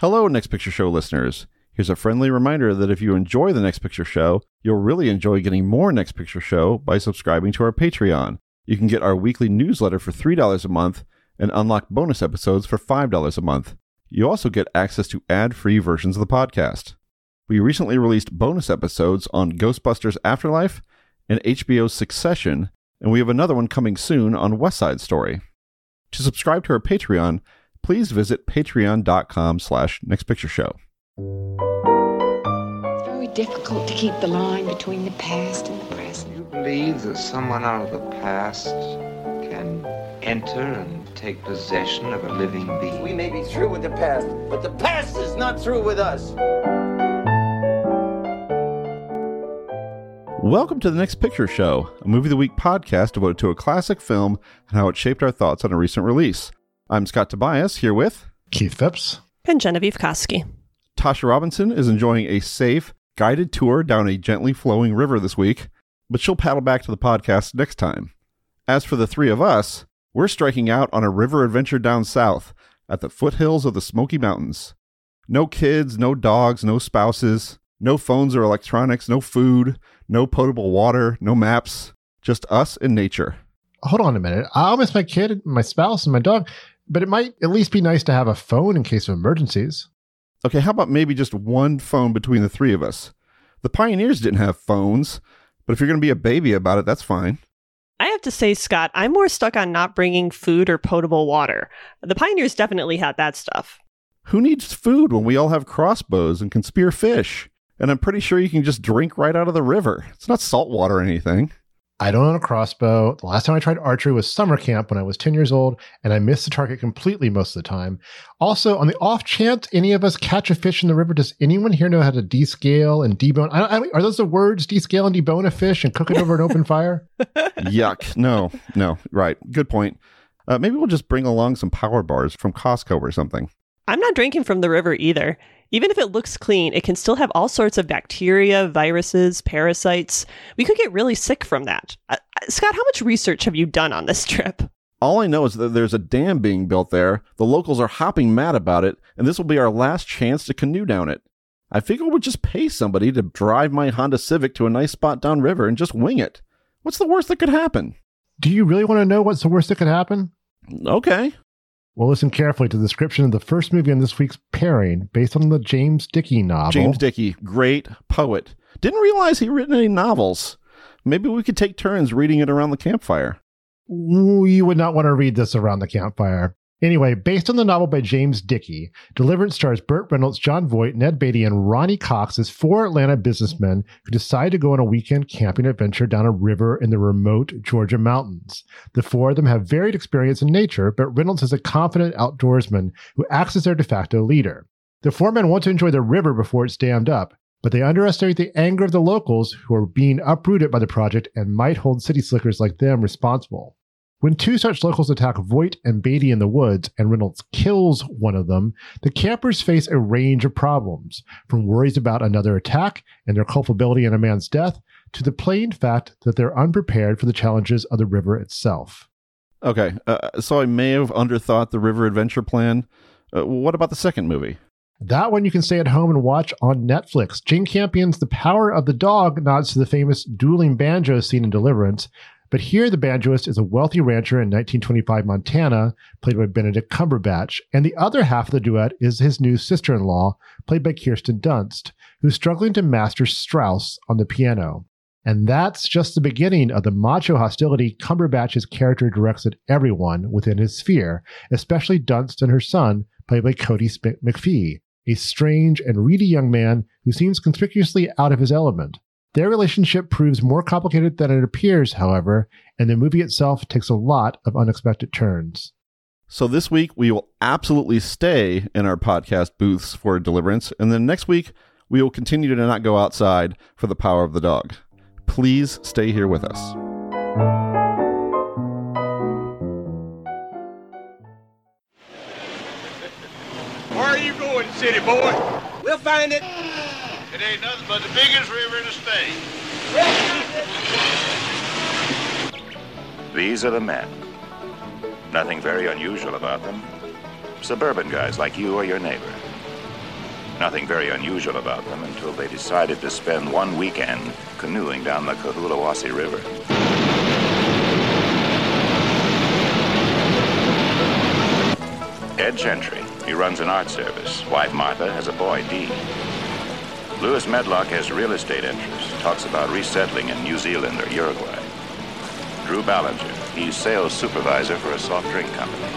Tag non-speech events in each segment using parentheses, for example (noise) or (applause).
Hello, Next Picture Show listeners. Here's a friendly reminder that if you enjoy the Next Picture Show, you'll really enjoy getting more Next Picture Show by subscribing to our Patreon. You can get our weekly newsletter for $3 a month and unlock bonus episodes for $5 a month. You also get access to ad free versions of the podcast. We recently released bonus episodes on Ghostbusters Afterlife and HBO's Succession, and we have another one coming soon on West Side Story. To subscribe to our Patreon, please visit patreon.com slash nextpictureshow. It's very difficult to keep the line between the past and the present. You believe that someone out of the past can enter and take possession of a living being? We may be through with the past, but the past is not through with us. Welcome to the Next Picture Show, a movie of the week podcast devoted to a classic film and how it shaped our thoughts on a recent release. I'm Scott Tobias here with Keith Phipps. and Genevieve Koski. Tasha Robinson is enjoying a safe, guided tour down a gently flowing river this week, but she'll paddle back to the podcast next time. As for the three of us, we're striking out on a river adventure down south at the foothills of the Smoky Mountains. No kids, no dogs, no spouses, no phones or electronics, no food, no potable water, no maps, just us and nature. Hold on a minute. I'll miss my kid, my spouse, and my dog, but it might at least be nice to have a phone in case of emergencies. Okay, how about maybe just one phone between the three of us? The pioneers didn't have phones, but if you're going to be a baby about it, that's fine. I have to say, Scott, I'm more stuck on not bringing food or potable water. The pioneers definitely had that stuff. Who needs food when we all have crossbows and can spear fish? And I'm pretty sure you can just drink right out of the river. It's not salt water or anything. I don't own a crossbow. The last time I tried archery was summer camp when I was 10 years old, and I missed the target completely most of the time. Also, on the off chance any of us catch a fish in the river, does anyone here know how to descale and debone? I, I, are those the words, descale and debone a fish and cook it over an open (laughs) fire? Yuck. No, no, right. Good point. Uh, maybe we'll just bring along some power bars from Costco or something. I'm not drinking from the river either. Even if it looks clean, it can still have all sorts of bacteria, viruses, parasites. We could get really sick from that. Uh, Scott, how much research have you done on this (laughs) trip? All I know is that there's a dam being built there. The locals are hopping mad about it, and this will be our last chance to canoe down it. I figure we'll just pay somebody to drive my Honda Civic to a nice spot downriver and just wing it. What's the worst that could happen? Do you really want to know what's the worst that could happen? Okay. Well, listen carefully to the description of the first movie on this week's pairing, based on the James Dickey novel. James Dickey, great poet. Didn't realize he'd written any novels. Maybe we could take turns reading it around the campfire. You would not want to read this around the campfire. Anyway, based on the novel by James Dickey, Deliverance stars Burt Reynolds, Jon Voight, Ned Beatty, and Ronny Cox as four Atlanta businessmen who decide to go on a weekend camping adventure down a river in the remote Georgia mountains. The four of them have varied experience in nature, but Reynolds is a confident outdoorsman who acts as their de facto leader. The four men want to enjoy the river before it's dammed up, but they underestimate the anger of the locals who are being uprooted by the project and might hold city slickers like them responsible. When two such locals attack Voight and Beatty in the woods and Reynolds kills one of them, the campers face a range of problems, from worries about another attack and their culpability in a man's death to the plain fact that they're unprepared for the challenges of the river itself. Okay, uh, so I may have underthought the river adventure plan. Uh, what about the second movie? That one you can stay at home and watch on Netflix. Jane Campion's The Power of the Dog nods to the famous dueling banjo scene in Deliverance, but here, the banjoist is a wealthy rancher in 1925 Montana, played by Benedict Cumberbatch, and the other half of the duet is his new sister in law, played by Kirsten Dunst, who's struggling to master Strauss on the piano. And that's just the beginning of the macho hostility Cumberbatch's character directs at everyone within his sphere, especially Dunst and her son, played by Kodi McPhee, a strange and reedy young man who seems conspicuously out of his element. Their relationship proves more complicated than it appears, however, and the movie itself takes a lot of unexpected turns. So this week we will absolutely stay in our podcast booths for Deliverance, and then next week we will continue to not go outside for the power of the dog. Please stay here with us. Where are you going, city boy? We'll find it. It ain't nothing but the biggest river in the state. These are the men. Nothing very unusual about them. Suburban guys like you or your neighbor. Nothing very unusual about them until they decided to spend one weekend canoeing down the Cahulawassee River. Ed Gentry. He runs an art service. Wife Martha has a boy, Dee. Lewis Medlock has real estate interests. Talks about resettling in New Zealand or Uruguay. Drew Ballinger. He's sales supervisor for a soft drink company.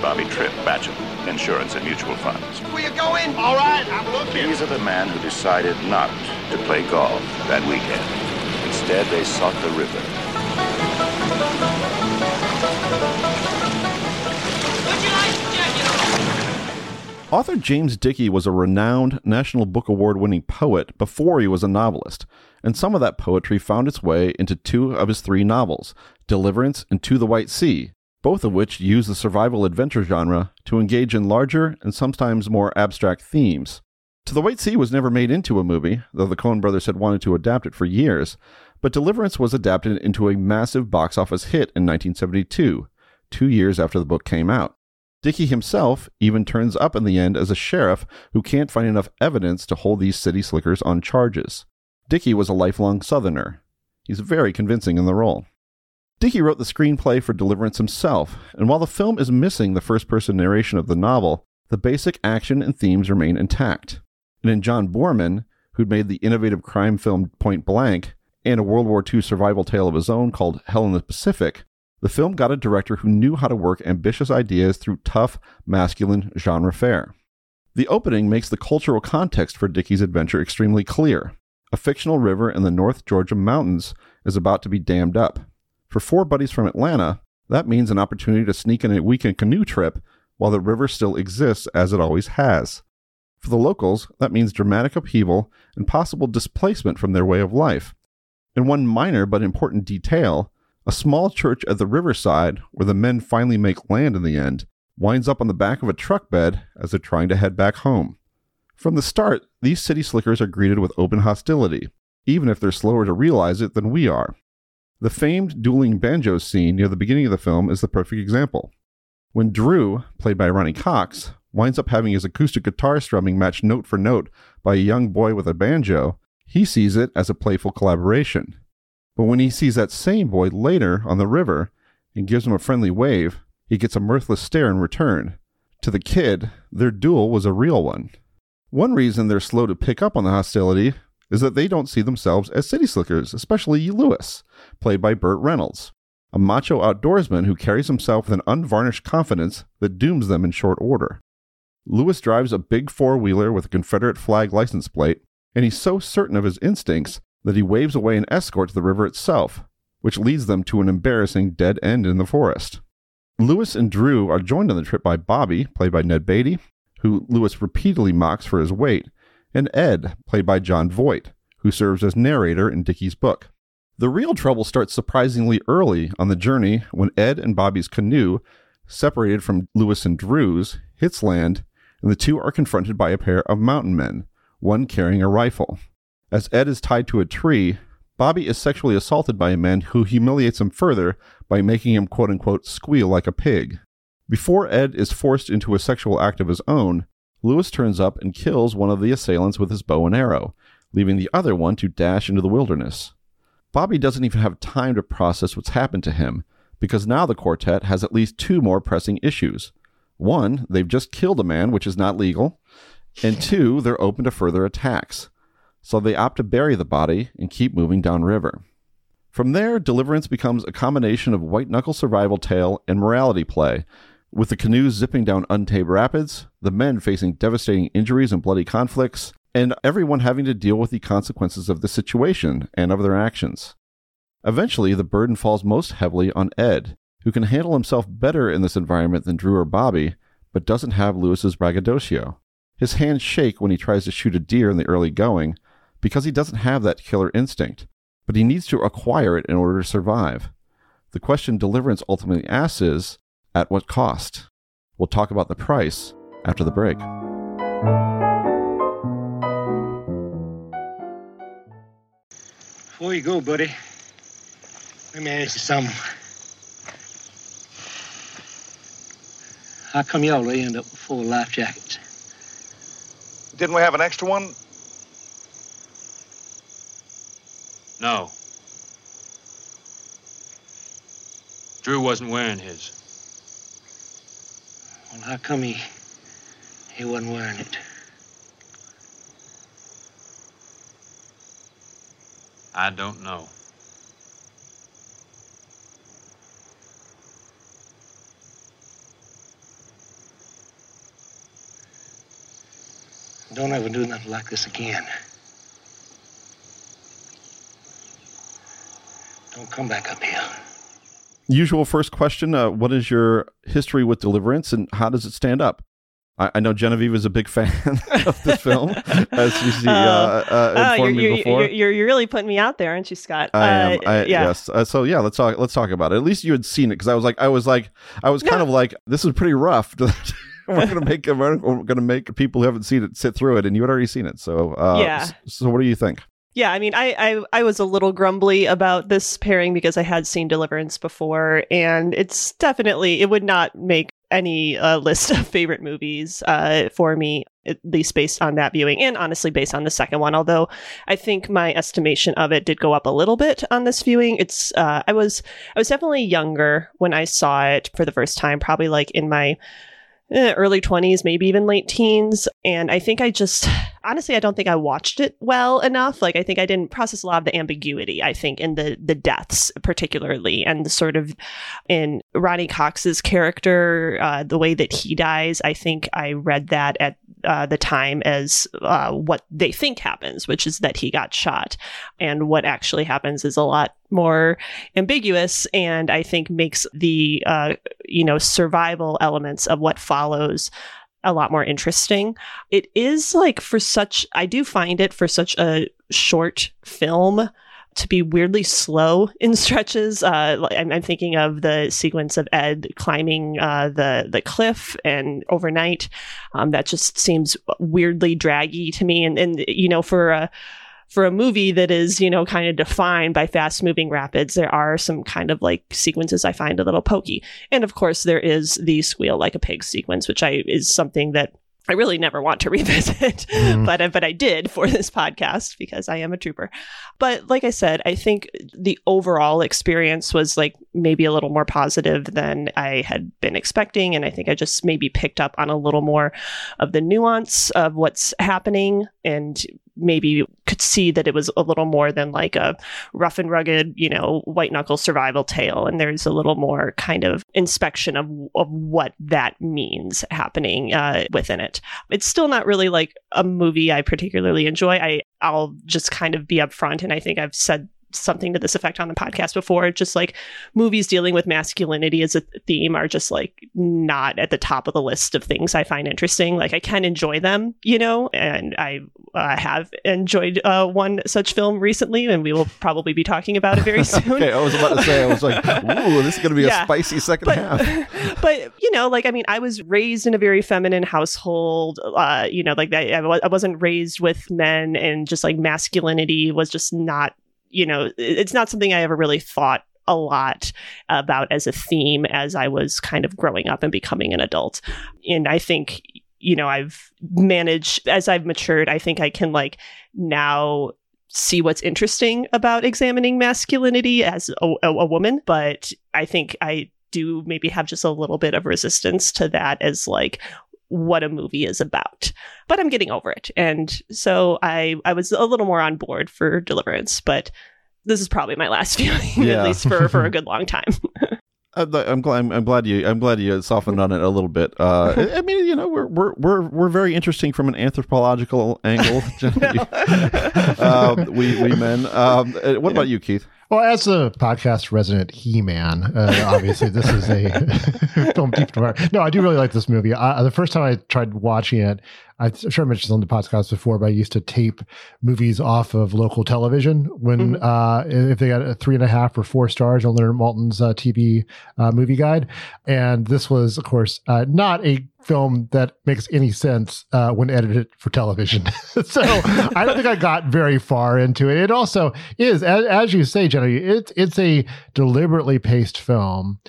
Bobby Trippe, bachelor, insurance and mutual funds. Where you going? All right, I'm looking. These are the men who decided not to play golf that weekend. Instead, they sought the river. Author James Dickey was a renowned National Book Award winning poet before he was a novelist, and some of that poetry found its way into two of his three novels, Deliverance and To the White Sea, both of which use the survival adventure genre to engage in larger and sometimes more abstract themes. To the White Sea was never made into a movie, though the Coen brothers had wanted to adapt it for years, but Deliverance was adapted into a massive box office hit in 1972, two years after the book came out. Dickey himself even turns up in the end as a sheriff who can't find enough evidence to hold these city slickers on charges. Dickey was a lifelong Southerner. He's very convincing in the role. Dickey wrote the screenplay for Deliverance himself, and while the film is missing the first person narration of the novel, the basic action and themes remain intact. And in John Boorman, who'd made the innovative crime film Point Blank and a World War II survival tale of his own called Hell in the Pacific, the film got a director who knew how to work ambitious ideas through tough, masculine genre fare. The opening makes the cultural context for Dickey's adventure extremely clear. A fictional river in the North Georgia mountains is about to be dammed up. For four buddies from Atlanta, that means an opportunity to sneak in a weekend canoe trip while the river still exists as it always has. For the locals, that means dramatic upheaval and possible displacement from their way of life. In one minor but important detail, a small church at the riverside, where the men finally make land in the end, winds up on the back of a truck bed as they're trying to head back home. From the start, these city slickers are greeted with open hostility, even if they're slower to realize it than we are. The famed dueling banjos scene near the beginning of the film is the perfect example. When Drew, played by Ronny Cox, winds up having his acoustic guitar strumming matched note for note by a young boy with a banjo, he sees it as a playful collaboration. But when he sees that same boy later on the river and gives him a friendly wave, he gets a mirthless stare in return. To the kid, their duel was a real one. One reason they're slow to pick up on the hostility is that they don't see themselves as city slickers, especially Lewis, played by Burt Reynolds, a macho outdoorsman who carries himself with an unvarnished confidence that dooms them in short order. Lewis drives a big four wheeler with a Confederate flag license plate, and he's so certain of his instincts that he waves away an escort to the river itself, which leads them to an embarrassing dead end in the forest. Lewis and Drew are joined on the trip by Bobby, played by Ned Beatty, who Lewis repeatedly mocks for his weight, and Ed, played by Jon Voight, who serves as narrator in Dickey's book. The real trouble starts surprisingly early on the journey when Ed and Bobby's canoe, separated from Lewis and Drew's, hits land, and the two are confronted by a pair of mountain men, one carrying a rifle. As Ed is tied to a tree, Bobby is sexually assaulted by a man who humiliates him further by making him quote unquote squeal like a pig. Before Ed is forced into a sexual act of his own, Lewis turns up and kills one of the assailants with his bow and arrow, leaving the other one to dash into the wilderness. Bobby doesn't even have time to process what's happened to him, because now the quartet has at least two more pressing issues. One, they've just killed a man, which is not legal, and two, they're open to further attacks so they opt to bury the body and keep moving downriver. From there, Deliverance becomes a combination of white knuckle survival tale and morality play, with the canoes zipping down untamed rapids, the men facing devastating injuries and bloody conflicts, and everyone having to deal with the consequences of the situation and of their actions. Eventually, the burden falls most heavily on Ed, who can handle himself better in this environment than Drew or Bobby, but doesn't have Lewis's braggadocio. His hands shake when he tries to shoot a deer in the early going, because he doesn't have that killer instinct, but he needs to acquire it in order to survive. The question Deliverance ultimately asks is at what cost? We'll talk about the price after the break. Before you go, buddy, let me ask you something. How come y'all end up with four life jackets? Didn't we have an extra one? No. Drew wasn't wearing his. Well, how come he he wasn't wearing it? I don't know. Don't ever do nothing like this again. Don't come back up here. Usual first question uh, What is your history with Deliverance and how does it stand up? I, I know Genevieve is a big (laughs) fan of this film, as she uh, uh, oh, informed you're, me before. You're, you're, you're really putting me out there, aren't you, Scott? I am. Uh, I, yeah. Yes. Uh, so yeah, let's talk. Let's talk about it. At least you had seen it because I was like, I was like, I was kind of like, this is pretty rough. (laughs) we're gonna make we're gonna make people who haven't seen it sit through it, and you had already seen it. So uh, Yeah. s- So what do you think? Yeah, I mean, I, I I was a little grumbly about this pairing because I had seen Deliverance before, and it's definitely it would not make any uh, list (laughs) of favorite movies uh, for me, at least based on that viewing, and honestly based on the second one. Although I think my estimation of it did go up a little bit on this viewing. It's uh, I was I was definitely younger when I saw it for the first time, probably like in my eh, early 20s, maybe even late teens. And I think I just, honestly, I don't think I watched it well enough. Like, I think I didn't process a lot of the ambiguity, I think, in the, the deaths, particularly, and the sort of in Ronny Cox's character, uh, the way that he dies. I think I read that at uh, the time as uh, what they think happens, which is that he got shot. And what actually happens is a lot more ambiguous and I think makes the uh, you know survival elements of what follows a lot more interesting. It is like for such I do find it for such a short film to be weirdly slow (laughs) in stretches. Uh, I'm, I'm thinking of the sequence of Ed climbing uh, the the cliff and overnight. Um, that just seems weirdly draggy to me. And and you know for a for a movie that is, you know, kind of defined by fast moving rapids, there are some kind of like sequences I find a little pokey. And of course, there is the squeal like a pig sequence, which I is something that I really never want to (laughs) revisit, Mhm. but but I did for this podcast because I am a trooper. But like I said, I think the overall experience was like maybe a little more positive than I had been expecting, and I think I just maybe picked up on a little more of the nuance of what's happening, and maybe could see that it was a little more than like a rough and rugged, you know, white knuckle survival tale, and there's a little more kind of inspection of of what that means happening uh, within it. It's still not really like a movie I particularly enjoy. I I'll just kind of be upfront, and I think I've said something to this effect on the podcast before. Just like movies dealing with masculinity as a theme are just like not at the top of the list of things I find interesting. Like I can enjoy them, you know, and I uh, have enjoyed uh, one such film recently, and we will probably be talking about it very (laughs) soon. okay, I was about to say, I was like, ooh, this is going to be Yeah. a spicy second half. (laughs) but you know like i mean i was raised in a very feminine household uh you know like I I wasn't raised with men and just like masculinity was just not you know it's not something i ever really thought a lot about as a theme as i was kind of growing up and becoming an adult. And i think you know i've managed as i've matured i think i can like now see what's interesting about examining masculinity as a, a, a woman. But i think i do maybe have just a little bit of resistance to that as like what a movie is about but i'm getting over it and so i i was a little more on board for deliverance but this is probably my last (laughs) viewing Yeah. at least for for a good long (laughs) time (laughs) I'm, I'm glad. I'm, glad you. I'm glad you softened on it a little bit. Uh, I- mean, you know, we're we're we're we're very interesting from an anthropological angle. um, we we men. Um, uh, what about you, Keith? Well, as a podcast resident He Man, uh, obviously this is a (laughs) film deep to heart. No, I do really like this movie. I, the first time I tried watching it, I'm sure I mentioned this on the podcast before, but I used to tape movies off of local television when uh, if they got a three and a half or four stars on Leonard Maltin's uh, TV uh, movie guide. And this was, of course, uh, not a film that makes any sense uh, when edited for television. (laughs) so I don't think I got very far into it. It also is, as, as you say, Jenny, it's it's a deliberately paced film.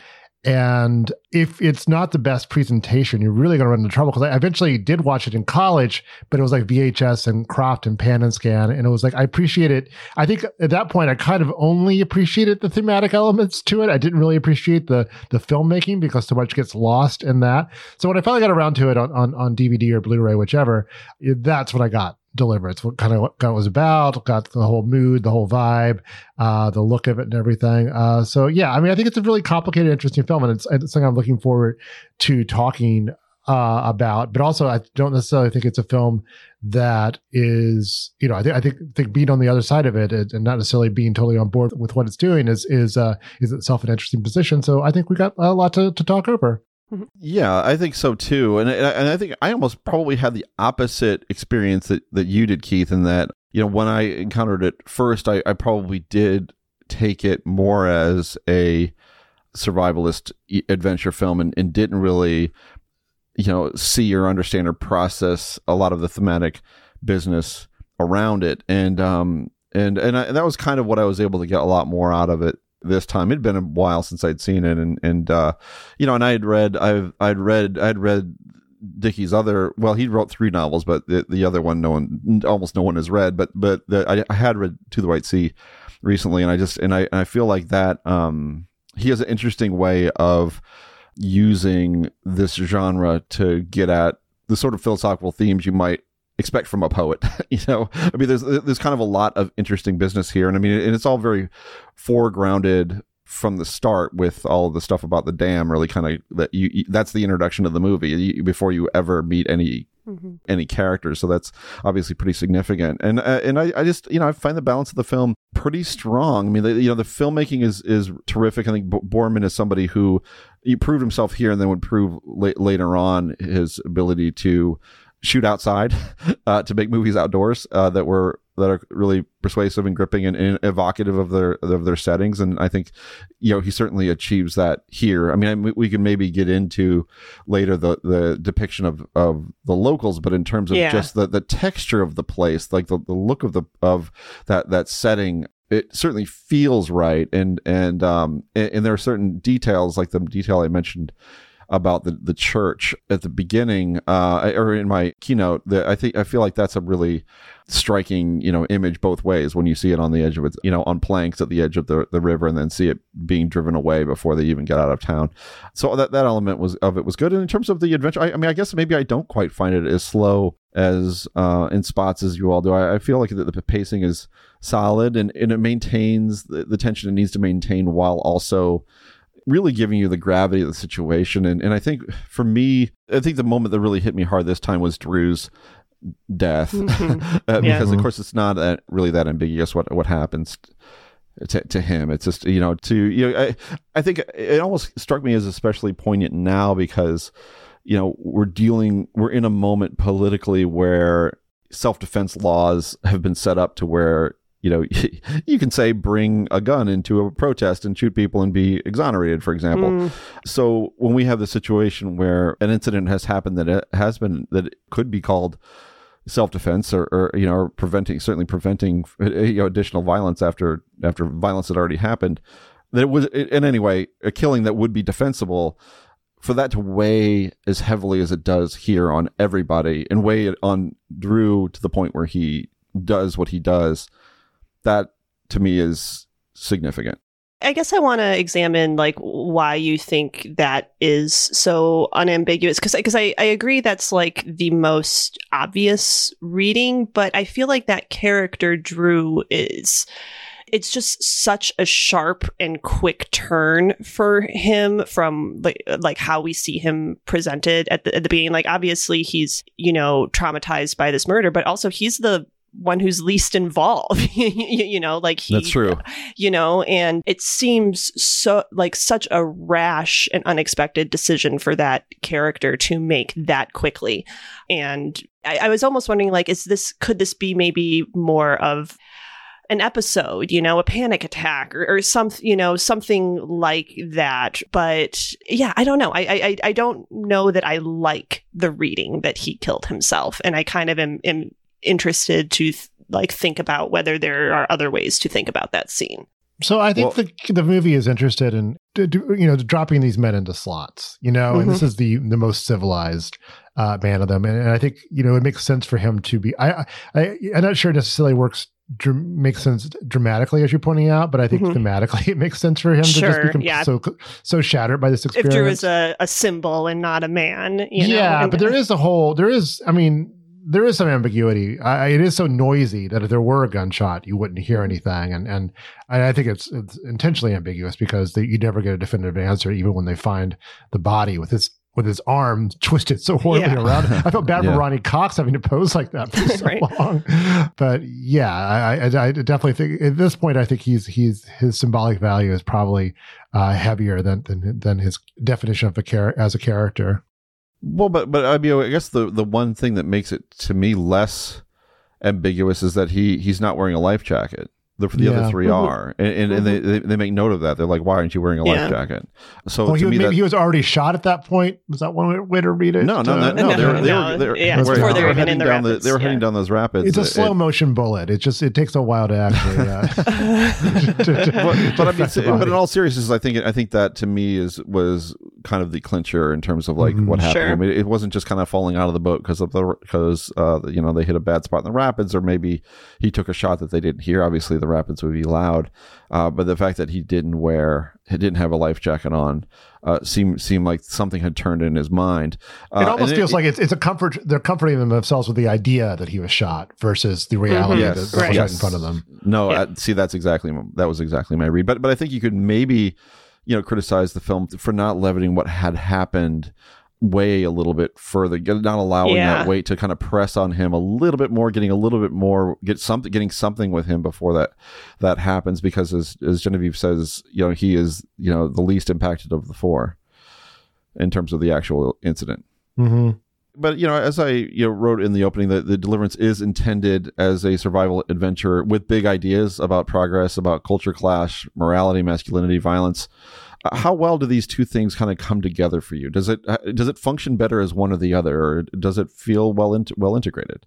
And if it's not the best presentation, you're really going to run into trouble. Because I eventually did watch it in college, but it was like VHS and cropped and pan and scan. And it was like, I appreciate it. I think at that point, I kind of only appreciated the thematic elements to it. I didn't really appreciate the the filmmaking because so much gets lost in that. So when I finally got around to it on, on, on DVD or Blu ray, whichever, that's what I got deliver. It's what kind of what it was about, got the whole mood, the whole vibe, uh, the look of it and everything. Uh, so yeah, I mean, I think it's a really complicated, interesting film, and it's, it's something I'm looking forward to talking uh, about. But also, I don't necessarily think it's a film that is, you know, I think I think think being on the other side of it and not necessarily being totally on board with what it's doing is is uh, is itself an interesting position. So I think we got a lot to, to talk over. Yeah, I think so too, and and I think I almost probably had the opposite experience that that you did, Keith, in that you know when I encountered it first, I, I probably did take it more as a survivalist adventure film and, and didn't really you know see or understand or process a lot of the thematic business around it. And um and and, I, and that was kind of what I was able to get a lot more out of it this time. It'd been a while since I'd seen it, and and uh, you know, and I had read, I've I'd read, I'd read Dickey's other. Well, he wrote three novels, but the the other one, no one, almost no one has read. But but the, I, I had read To the White Sea recently, and I just and I and I feel like that um, he has an interesting way of using this genre to get at the sort of philosophical themes you might expect from a poet. (laughs) you know, I mean, there's there's kind of a lot of interesting business here, and I mean, and it's all very foregrounded from the start with all the stuff about the dam. Really, kind of that you, that's the introduction of the movie you, before you ever meet any mm-hmm. any characters. So that's obviously pretty significant. And uh, and I, I just you know I find the balance of the film pretty strong. I mean, the, you know, the filmmaking is is terrific. I think B- Boorman is somebody who he proved himself here and then would prove la- later on his ability to shoot outside uh, to make movies outdoors uh, that were that are really persuasive and gripping and, and, evocative of their of their settings. And I think you know he certainly achieves that here. I mean, we can maybe get into later the the depiction of of the locals, but in terms of yeah. just the the texture of the place, like the, the look of the of that that setting. It certainly feels right, and and um and, and there are certain details, like the detail I mentioned about the, the church at the beginning, uh, or in my keynote, that I think I feel like that's a really striking, you know, image both ways when you see it on the edge of it, you know, on planks at the edge of the, the river and then see it being driven away before they even get out of town. So that, that element was of it was good. And in terms of the adventure, I, I mean, I guess maybe I don't quite find it as slow as uh, in spots as you all do. I, I feel like the, the, pacing is solid and, and it maintains the, the tension it needs to maintain while also really giving you the gravity of the situation. And and I think for me, I think the moment that really hit me hard this time was Drew's death, mm-hmm. (laughs) uh, yeah. because of course it's not that, really that ambiguous what what happens. To, to him it's just you know to you know I, I think it almost struck me as especially poignant now because you know we're dealing we're in a moment politically where self-defense laws have been set up to where you know, (laughs) you can say bring a gun into a protest and shoot people and be exonerated, for example. Mm. So when we have the situation where an incident has happened that it has been that it could be called self-defense or, or you know or preventing certainly preventing you know, additional violence after after violence had already happened that it was in any way a killing that would be defensible for that to weigh as heavily as it does here on everybody and weigh it on Drew to the point where he does what he does that to me is significant. I guess I want to examine like why you think that is so unambiguous because because I, I agree that's like the most obvious reading, but I feel like that character Drew is it's just such a sharp and quick turn for him from like like how we see him presented at the, at the beginning. Like obviously he's you know traumatized by this murder, but also he's the one who's least involved (laughs) you know like he that's true you know and it seems so like such a rash and unexpected decision for that character to make that quickly and I, I was almost wondering like is this could this be maybe more of an episode, you know, a panic attack or, or some, you know, something like that. But yeah, I don't know. I, I, I don't know that I like the reading that he killed himself. And I kind of am, am interested to th- like think about whether there are other ways to think about that scene. So I think Well- the the movie is interested in d- d- you know dropping these men into slots, you know, and this is the the most civilized uh, man of them, and, and I think you know it makes sense for him to be. I, I I- I'm not sure it necessarily works. dr- Makes sense dramatically, as you're pointing out, but I think Mhm. thematically (laughs) it makes sense for him to just Sure, become yeah. so so shattered by this If experience. Drew is a, a symbol and not a man, you know, yeah, and- but there is a whole there is I mean there is some ambiguity. I, it is so noisy that if there were a gunshot, you wouldn't hear anything, and and I, I think it's it's intentionally ambiguous because they, you never get a definitive answer, even when they find the body with his with his arm twisted so horribly Yeah. around. I felt bad (laughs) Yeah. for Ronny Cox having to pose like that for (laughs) so Right. long. But yeah, I, I, I definitely think at this point, I think he's he's his symbolic value is probably uh, heavier than than than his definition of a char- as a character. Well, but but I mean, I guess the the one thing that makes it to me less ambiguous is that he he's not wearing a life jacket. The, the Yeah. other 3 Mhm. are, and, and, and they, they they make note of that. They're like, "Why aren't you wearing a Yeah. life jacket?" So well, he, to was- me, maybe that, he was already shot at that point. Was that one way- way to read it? no, no, Uh, no, no, they were, they No, were, they were, yeah, it's were- before they they were were heading the down the rapids, they were yeah. heading down those rapids. It's a It- slow motion bullet. It just it takes a while to actually. Uh, (laughs) (laughs) to- to- but, but I mean, but in all seriousness, I think I think that to me is was kind of the clincher in terms of like Mhm. what happened. Sure. I mean, it wasn't just kind of falling out of the boat because of the because uh, you know they hit a bad spot in the rapids, or maybe he took a shot that they didn't hear. Obviously, the rapids would be loud, uh, but the fact that he didn't wear, he didn't have a life jacket on, uh, seemed seemed like something had turned in his mind. Uh, it almost and feels like it's it's a comfort. They're comforting themselves with the idea that he was shot versus the reality Yes. that was Right. right in front of them. No, Yeah. uh, see, that's exactly that was exactly my read. But but I think you could maybe, you know, criticize the film for not leveling what had happened way a little bit further, get- not allowing Yeah. that weight to kind of press on him a little bit more, getting a little bit more, get something, getting something with him before that that happens. Because as as Genevieve says, you know, he is you know the least impacted of the four in terms of the actual incident Mm-hmm. But you know, as I you know wrote in the opening, that the deliverance is intended as a survival adventure with big ideas about progress, about culture clash, morality, masculinity, violence. Uh, How well do these two things kind of come together for you? Does it uh, does it function better as one or the other, or does it feel well in, well integrated?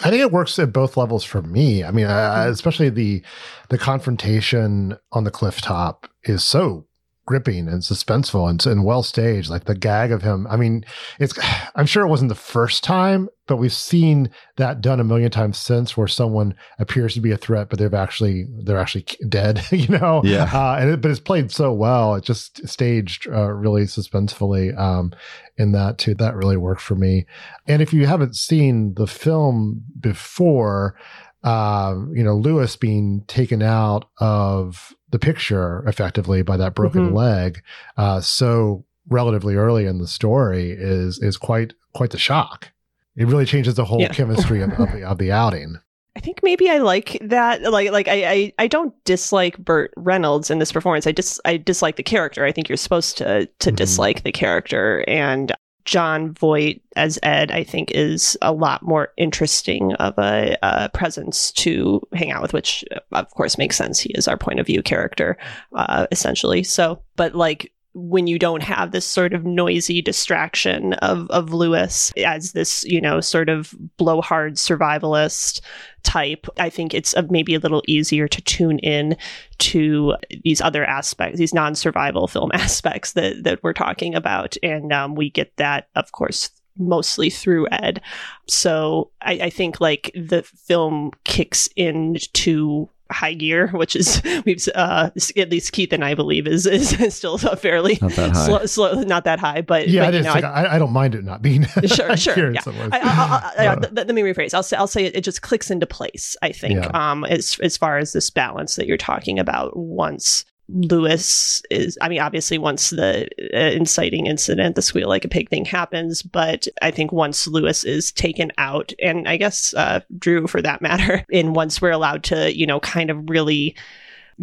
I think it works at both levels for me. I mean, I, I- especially the the confrontation on the cliff top is so gripping and suspenseful and, and well staged. Like the gag of him. I mean, it's. (sighs) I'm sure it wasn't the first time, but we've seen that done a million times since, where someone appears to be a threat, but they've actually they're actually dead. (laughs) You know. Yeah. Uh, and it, but it's played so well. It just staged uh, really suspensefully. Um, in that too, that really worked for me. And if you haven't seen the film before, um, you know, Lewis being taken out of the picture effectively by that broken Mhm. leg, uh, so relatively early in the story is is quite quite the shock. It really changes the whole Yeah. chemistry of, of, the, of the outing. (laughs) I think maybe I like that. Like, like I, I, I don't dislike Burt Reynolds in this performance. I just, I dislike the character. I think you're supposed to, to Mhm. dislike the character. And Jon Voight as Ed, I think, is a lot more interesting of a, uh presence to hang out with, which of course makes sense. He is our point of view character, uh, essentially. So, but like when you don't have this sort of noisy distraction of of Lewis as this, you know, sort of blowhard survivalist type, I think it's maybe a little easier to tune in to these other aspects, these non-survival film (laughs) aspects that that we're talking about, and um, we get that, of course, mostly through Ed. So I, I think like the film kicks into high gear, which is (laughs) we've uh, at least Keith and I believe is (laughs) is still fairly Not that high. slow, slow, not that high, but Yeah, but, it you is. know, like, I- I, I don't mind it not being (laughs) sure, sure. Yeah. I, I, I, I, Uh, th- th- let me rephrase. I'll say I'll say it, it just clicks into place. I think Yeah. um, as as far as this balance that you're talking about. Once Lewis is, I mean, obviously once the uh, inciting incident, the squeal like a pig thing happens, but I think once Lewis is taken out, and I guess uh, Drew for that (laughs) matter, and once we're allowed to, you know, kind of really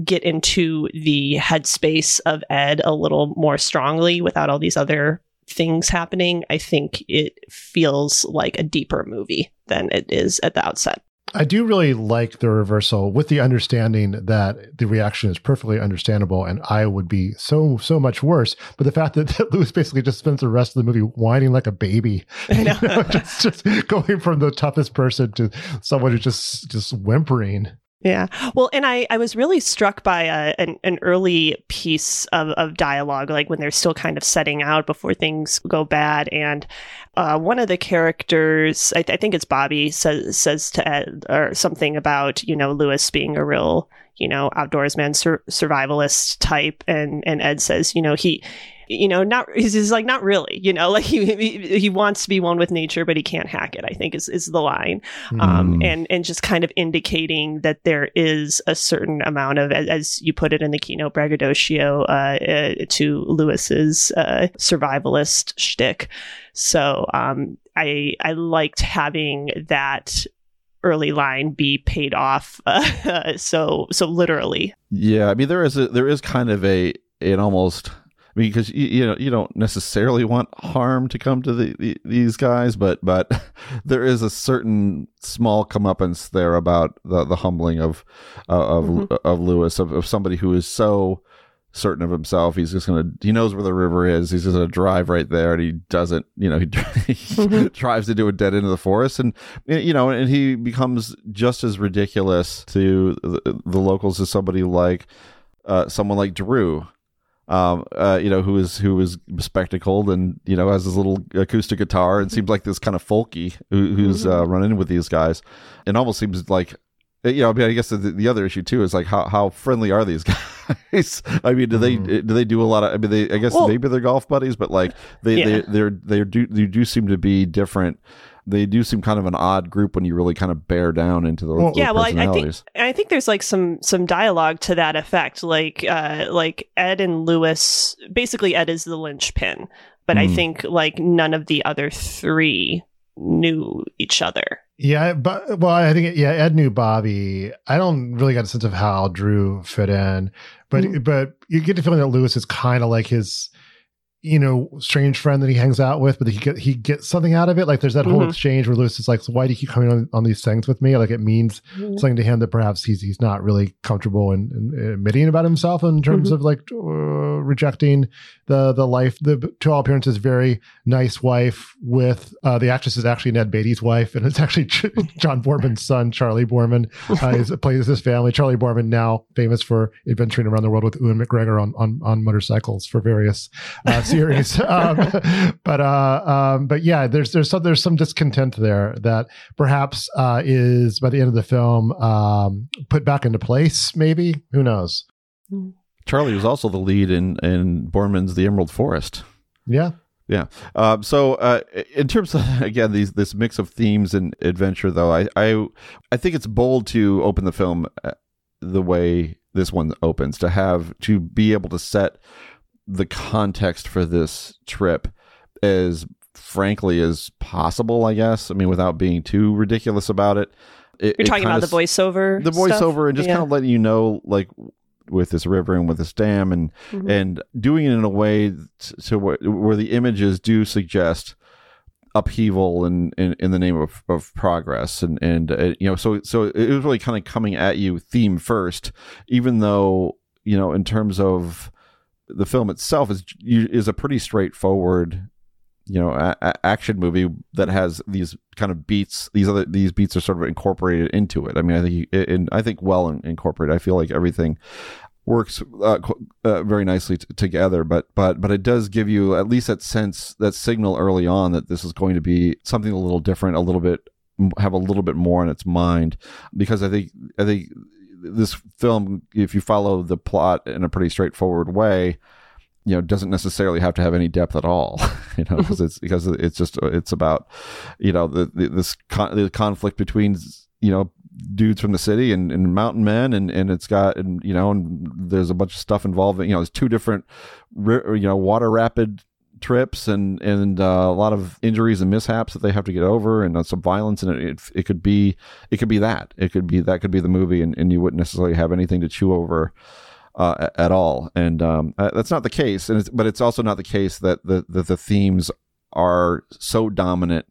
get into the headspace of Ed a little more strongly without all these other things happening, I think it feels like a deeper movie than it is at the outset. I do really like the reversal with the understanding that the reaction is perfectly understandable and I would be so, so much worse. But the fact that, (laughs) that Lewis basically just spends the rest of the movie whining like a baby, (laughs) You know, (laughs) just, just going from the toughest person to someone who's just, just whimpering. Yeah. Well, and I, I was really struck by a, an, an early piece of, of dialogue, like when they're still kind of setting out before things go bad. And uh, one of the characters, I, I think it's Bobby, says, says to Ed or something about, you know, Lewis being a real, you know, outdoorsman, sur- survivalist type. And, and Ed says, you know, he, you know, not he's, he's like not really, you know, (laughs) like he, he, wants to be one with nature, but he can't hack it. I think is is the line, um, Mm. and and just kind of indicating that there is a certain amount of, as, as you put it in the keynote braggadocio, uh, uh, to Lewis's uh, survivalist shtick. So um, I I liked having that early line be paid off (laughs) uh, so so literally Yeah, I mean there is a there is kind of a an almost because you, you know you don't necessarily want harm to come to the, the these guys, but but (laughs) there is a certain small comeuppance there about the the humbling of uh, of Mhm. of Lewis of, of somebody who is so certain of himself. He's just gonna he knows where the river is. He's just gonna drive right there and he doesn't you know (laughs) he, he drives into a dead end of the forest and you know and he becomes just as ridiculous to the, the locals as somebody like uh, someone like Drew um uh you know who is who is spectacled and you know has his little acoustic guitar and seems like this kind of folky who, who's uh running with these guys it almost seems like you know, I mean, I guess the, the other issue too is like how, how friendly are these (laughs) guys? I mean, do they do they do a lot of? I mean, they I guess Well- maybe they're golf buddies, but like they Yeah. they they're they do they do seem to be different. They do seem kind of an odd group when you really kind of bear down into the Well- yeah well I, I think i think there's like some some dialogue to that effect like uh like ed and lewis basically ed is the linchpin but i Hmm. think like none of the other three knew each other Yeah, but well, I think yeah, Ed knew Bobby. I don't really get a sense of how Drew fit in, but Mhm. but you get the feeling that Lewis is kind of like his, you know, strange friend that he hangs out with, but he get he gets something out of it. Like there's that whole Mhm. exchange where Lewis is like, "So why do you keep coming on, on these things with me?" Like it means something to him that perhaps he's he's not really comfortable in, in admitting about himself in terms Mhm. of like uh, rejecting the the life the to all appearances very nice wife with uh, the actress is actually Ned Beatty's wife and it's actually Ch- (laughs) John Boorman's son Charlie Boorman uh, is, (laughs) plays his family Charlie Boorman now famous for adventuring around the world with Ewan McGregor on on, on motorcycles for various uh, series (laughs) um, but uh um but yeah there's there's some there's some discontent there that perhaps uh is by the end of the film um put back into place maybe? Who knows? Charlie was also the lead in in Boorman's The Emerald Forest. yeah. Yeah. Um, so, uh, in terms of (laughs) again these this mix of themes and adventure, though, I I, I think it's bold to open the film uh, the way this one opens to have to be able to set the context for this trip as frankly as possible. I guess. I mean, without being too ridiculous about it. it you're talking about the voiceover the stuff? voiceover and just Yeah. kind of letting you know like with this river and with this dam and Mhm. and doing it in a way t- to where, where the images do suggest upheaval in, in, in the name of, of progress and and uh, you know so so it was really kind of coming at you theme first even though you know in terms of the film itself is is a pretty straightforward you know a- a- action movie that has these kind of beats these other these beats are sort of incorporated into it. I mean i think and i think well in- incorporated. I feel like everything works uh, uh, very nicely t- together but but but it does give you at least that sense that signal early on that this is going to be something a little different a little bit have a little bit more in its mind because i think i think this film if you follow the plot in a pretty straightforward way you know doesn't necessarily have to have any depth at all (laughs) you know because mm-hmm. it's because it's just it's about you know the, the this con- the conflict between you know dudes from the city and, and mountain men and and it's got and you know and there's a bunch of stuff involving you know there's two different you know water rapid trips and and uh, a lot of injuries and mishaps that they have to get over and uh, some violence and it, it it could be it could be that it could be that could be the movie and, and you wouldn't necessarily have anything to chew over uh, at all, and um, uh, that's not the case. And it's, but it's also not the case that the that the themes are so dominant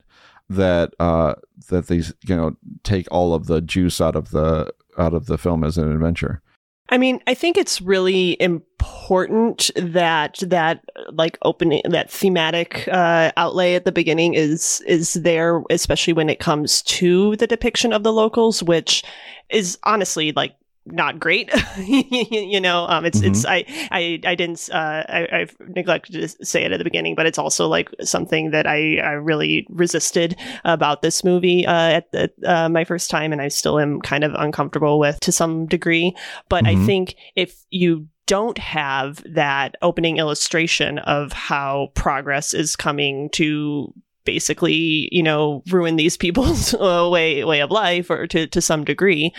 that uh, that these you know take all of the juice out of the out of the film as an adventure. I mean, I think it's really important that that like opening that thematic uh, outlay at the beginning is is there, especially when it comes to the depiction of the locals, which is honestly like not great. (laughs) you know, um, it's mm-hmm. it's I I I didn't uh, I I've neglected to say it at the beginning, but it's also like something that I I really resisted about this movie uh, at the, uh, my first time, and I still am kind of uncomfortable with to some degree. But mm-hmm. I think if you don't have that opening illustration of how progress is coming to basically, you know, ruin these people's (laughs) way way of life or to to some degree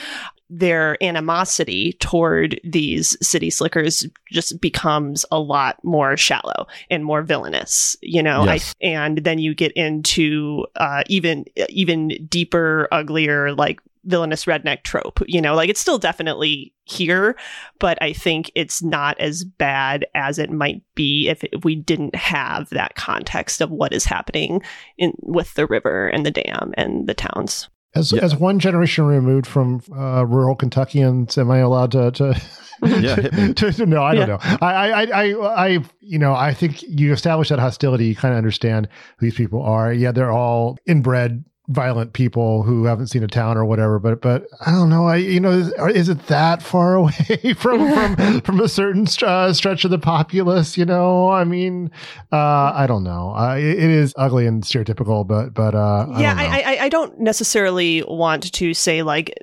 their animosity toward these city slickers just becomes a lot more shallow and more villainous you know? Yes. I, and then you get into uh, even even deeper uglier like villainous redneck trope you know? Like it's still definitely here but i think it's not as bad as it might be if, if we didn't have that context of what is happening in with the river and the dam and the towns as yeah. as one generation removed from uh, rural Kentuckians, am I allowed to? to (laughs) yeah, to, to, (laughs) no, I don't know. I, I, I, I, you know, I think you establish that hostility. You kind of understand who these people are. Yeah, they're all inbred violent people who haven't seen a town or whatever but but i don't know. I you know is, is it that far (laughs) away from from (laughs) from a certain uh, stretch of the populace you know? I mean uh i don't know. Uh, it, it is ugly and stereotypical but but uh yeah I, I, I don't necessarily want to say like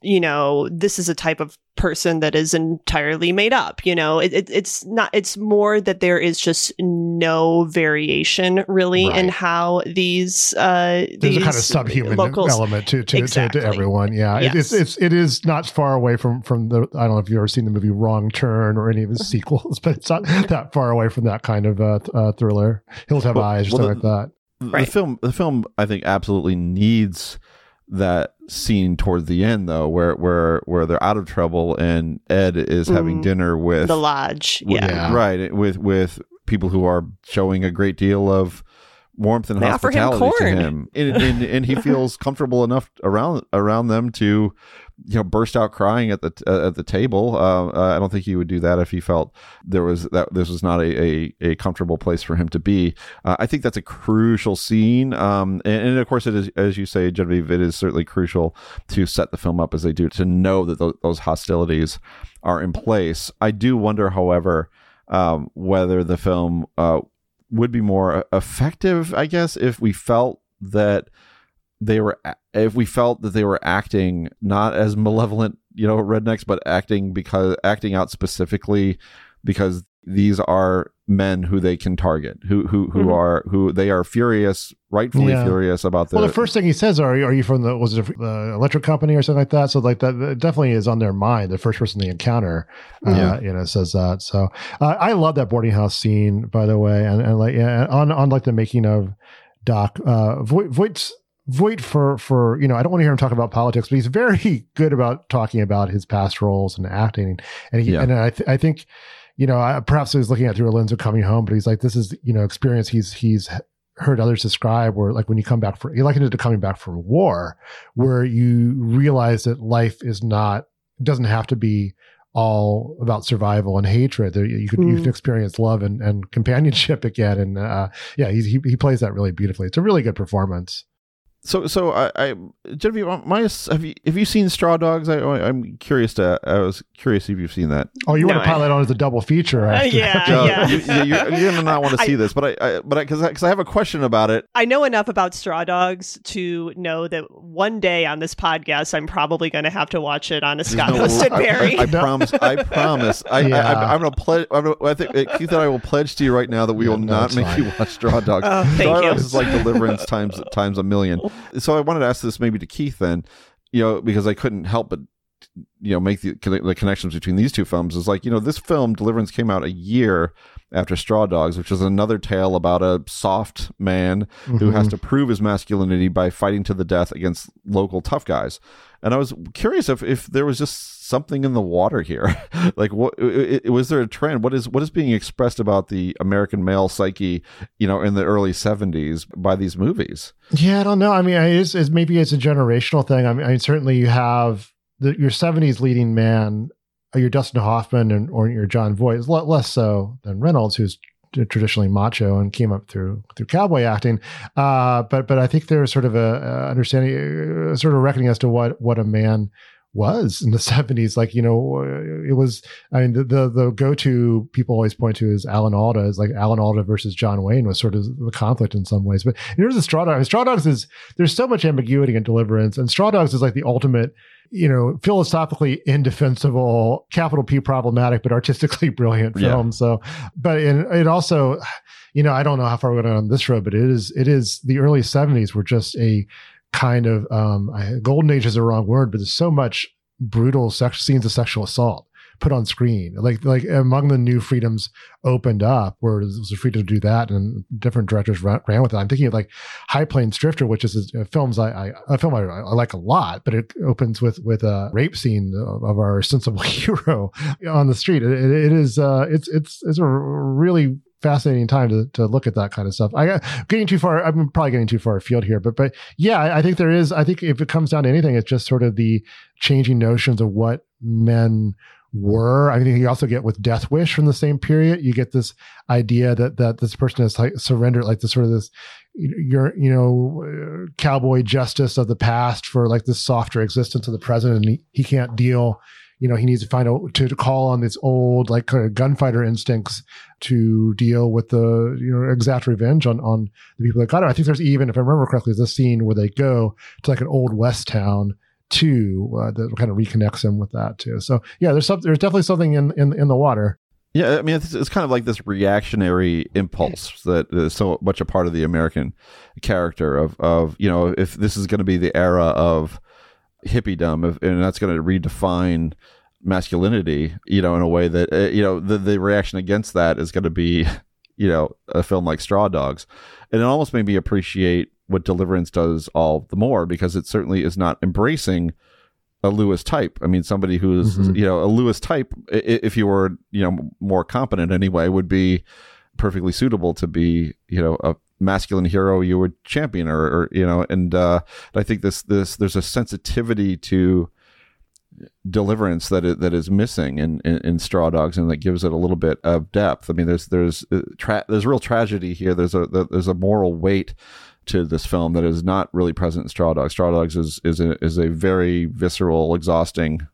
you know this is a type of person that is entirely made up you know it, it, it's not it's more that there is just no variation really right. in how these uh there's these a kind of subhuman locals, element to to, exactly. to, to, everyone yeah yes. it, it's it's it is not far away from from the i don't know if you've ever seen the movie wrong turn or any of his (laughs) sequels but it's not that far away from that kind of uh, uh thriller hills have well, eyes or well, something the, like that the right. film the film i think absolutely needs that scene towards the end though where where where they're out of trouble and ed is mm, having dinner with the lodge with, yeah. Right with with people who are showing a great deal of warmth and they hospitality him to him. And, and, and he feels comfortable enough around around them to you know burst out crying at the uh, at the table. Uh, uh, I don't think he would do that if he felt there was that this was not a a, a comfortable place for him to be. Uh, I think that's a crucial scene, um, and, and, of course it is as you say, Genevieve. It is certainly crucial to set the film up as they do to know that those, those hostilities are in place. I do wonder, however, um, whether the film uh, would be more effective. I guess if we felt that they were if we felt that they were acting not as malevolent you know rednecks but acting because acting out specifically because these are men who they can target who who who mm-hmm. are who they are furious rightfully yeah. furious about the well the first thing he says are you, are you from the was it the electric company or something like that so like that, that definitely is on their mind the first person they encounter uh, yeah. you know says that so uh, i love that boarding house scene by the way and, and like yeah, on on like the making of doc uh voight's Voight for for you know I don't want to hear him talk about politics, but he's very (laughs) good about talking about his past roles and acting, and he, yeah. and I th- I think you know I, perhaps he was looking at through a lens of coming home, but he's like this is you know experience he's he's heard others describe where like when you come back for he likened it to coming back from war, where you realize that life is not doesn't have to be all about survival and hatred. There, you could mm. you can experience love and, and companionship (laughs) again, and uh, yeah, he he plays that really beautifully. It's a really good performance so so I, I Genevieve, my have you have you seen Straw Dogs? I, I'm curious to. I was curious if you've seen that. Oh, you no, want to pile pilot on as a double feature? Uh, yeah, yeah. You, are you, gonna not want to (laughs) see I, this, but I, I but because because I, I, have a question about it. I know enough about Straw Dogs to know that one day on this podcast, I'm probably going to have to watch it on a Scott no, hosted Barry. I, promise. I (laughs) promise. I, yeah. I, am going to pledge. I think Keith and I will pledge to you right now that we yeah, will no, not make fine. you watch Straw Dogs. Oh, thank Straw you. Dogs is like Deliverance times times a million. (laughs) So I wanted to ask this maybe to Keith then, you know, because I couldn't help but you know make the, the connections between these two films is like you know this film deliverance came out a year after straw dogs which is another tale about a soft man mm-hmm. who has mm-hmm. to prove his masculinity by fighting to the death against local tough guys and i was curious if if there was just something in the water here? (laughs) like, what it, it, was there a trend? What is what is being expressed about the American male psyche, you know, in the early '70s by these movies? Yeah, I don't know. I mean, it's, it's maybe it's a generational thing. I mean, I mean certainly you have the, your '70s leading man your Dustin Hoffman and or your Jon Voight is less so than Reynolds, who's traditionally macho and came up through through cowboy acting. Uh, but but I think there's sort of a, a understanding, uh, sort of reckoning as to what what a man was in the (laughs) 70s like you know it was i mean the the, the go-to people always point to is alan alda is like alan alda versus john wayne was sort of the conflict in some ways but terms of straw dogs straw dogs is there's so much ambiguity in deliverance and straw dogs is like the ultimate you know, philosophically indefensible, capital P problematic, but artistically (laughs) brilliant film. Yeah. So, but it, it also, you know, I don't know how far we're going on this road, but it is, it is the early 70s were just a kind of, um, golden age is the wrong word, but there's so much brutal sex scenes of sexual assault put on screen. Like like among the new freedoms opened up, where it was free to do that, and different directors ran, ran with it. I'm thinking of like High Plains Drifter, which is a, films I, I a film I, I, like a lot, but it opens with with a rape scene of, of our (laughs) sensible (laughs) hero on the street. it, it is uh, it's it's it's a really fascinating time to, to look at that kind of stuff. I got getting too far. I'm probably getting too far afield here, but but yeah, I, I think there is. I think if it comes down to anything, it's just sort of the changing notions of what men were. I think you also get with Death Wish from the same period. You get this idea that that this person has like surrendered, like this sort of this, your you know, uh, cowboy justice of the past for like this softer existence of the present, and he, he can't deal. You know, he needs to find out to, to call on this old like kind of gunfighter instincts to deal with the you know exact revenge on on the people that got him. I think there's even, if I remember correctly, there's a scene where they go to like an old west town too uh, that kind of reconnects him with that too. So yeah, there's some, there's definitely something in, in in the water. Yeah, I mean it's, it's kind of like this reactionary impulse that is so much a part of the American character of of you know if this is going to be the era of hippiedom and that's going to redefine masculinity, you know, in a way that uh, you know the the reaction against that is going to be you know a film like Straw Dogs, and it almost made me appreciate what Deliverance does all the more because it certainly is not embracing a Lewis type. I mean, somebody who's mm-hmm. you know a Lewis type, if you were you know more competent anyway, would be perfectly suitable to be you know a masculine hero you would champion or, or you know. And uh, I think this this there's a sensitivity to deliverance that is, that is missing in, in, in, Straw Dogs, and that gives it a little bit of depth. I mean, there's there's uh, tra- there's real tragedy here. There's a there's a moral weight to this film that is not really present in Straw Dogs. Straw Dogs is is a, is a very visceral, exhausting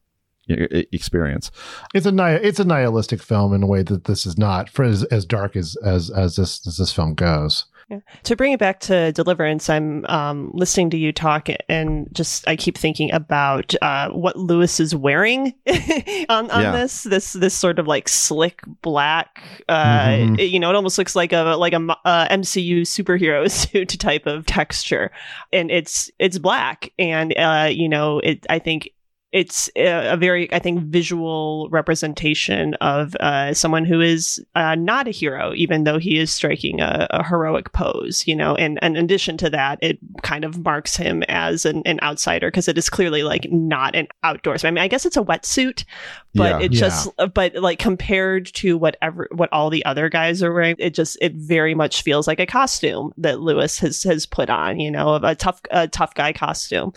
experience. It's a it's a nihilistic film in a way that this is not for as, as dark as as as this as this film goes. Yeah. To bring it back to Deliverance, I'm um, listening to you talk, and just I keep thinking about uh, what Lewis is wearing (laughs) on, on yeah. this this this sort of like slick black. Uh, mm-hmm. You know, it almost looks like a like a uh, MCU superhero (laughs) suit type of texture, and it's it's black, and uh, you know, it I think it's a, very, I think, visual representation of uh, someone who is uh, not a hero, even though he is striking a, a, heroic pose, you know. And, and in addition to that, it kind of marks him as an, an outsider because it is clearly like not an outdoors. I mean, I guess it's a wetsuit, but yeah, it just, yeah. but like compared to whatever what all the other guys are wearing, it just it very much feels like a costume that Lewis has has put on, you know, a tough a tough guy costume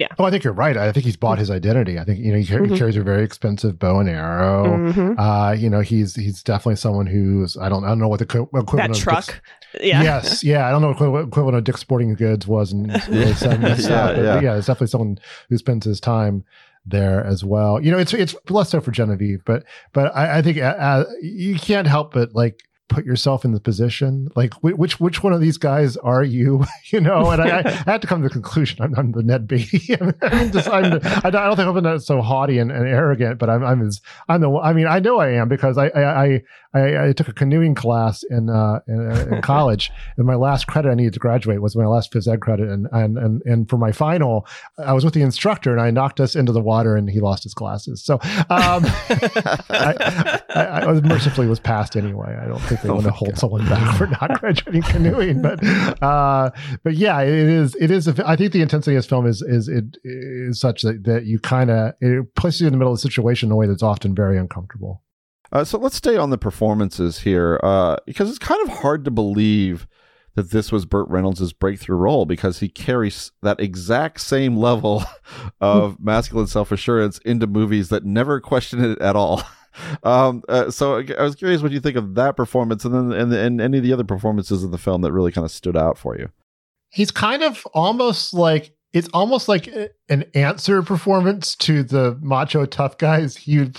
yeah. Oh, I think you're right. I think he's bought his identity. I think you know he, mm-hmm. he carries a very expensive bow and arrow. Mm-hmm. Uh, you know, he's he's definitely someone who's I don't I don't know what the equivalent that of truck. Dick's, yeah. Yes. Yeah. I don't know what equivalent of Dick's Sporting Goods was in (laughs) yeah, yeah. yeah, it's definitely someone who spends his time there as well. You know, it's it's less so for Genevieve, but but I, I think uh, uh you can't help but like put yourself in the position? Like which which one of these guys are you? (laughs) You know and I, I, had to come to the conclusion i'm, I'm the ned beatty. (laughs) I'm just, I'm the, I don't think i'm not so haughty and, and, arrogant but i'm i'm as i'm the i mean i know i am because i i I, I took a canoeing class in, uh, in, in (laughs) college, and my last credit I needed to graduate was my last phys ed credit, and and and and for my final, I was with the instructor, and I knocked us into the water, and he lost his glasses. So, um, (laughs) I, I, I, mercifully was passed anyway. I don't think they oh want to hold God. someone back for not graduating canoeing, but uh, but yeah, it is it is. A, I think the intensity of this film is is it is such that that you kind of it places you in the middle of the situation in a way that's often very uncomfortable. Uh, so let's stay on the performances here uh, because it's kind of hard to believe that this was Burt Reynolds' breakthrough role because he carries that exact same level (laughs) of masculine self assurance into movies that never question it at all. (laughs) Um, uh, so I was curious what you think of that performance, and then and, and any of the other performances in the film that really kind of stood out for you. He's kind of almost like it's almost like an answer performance to the macho tough guys he would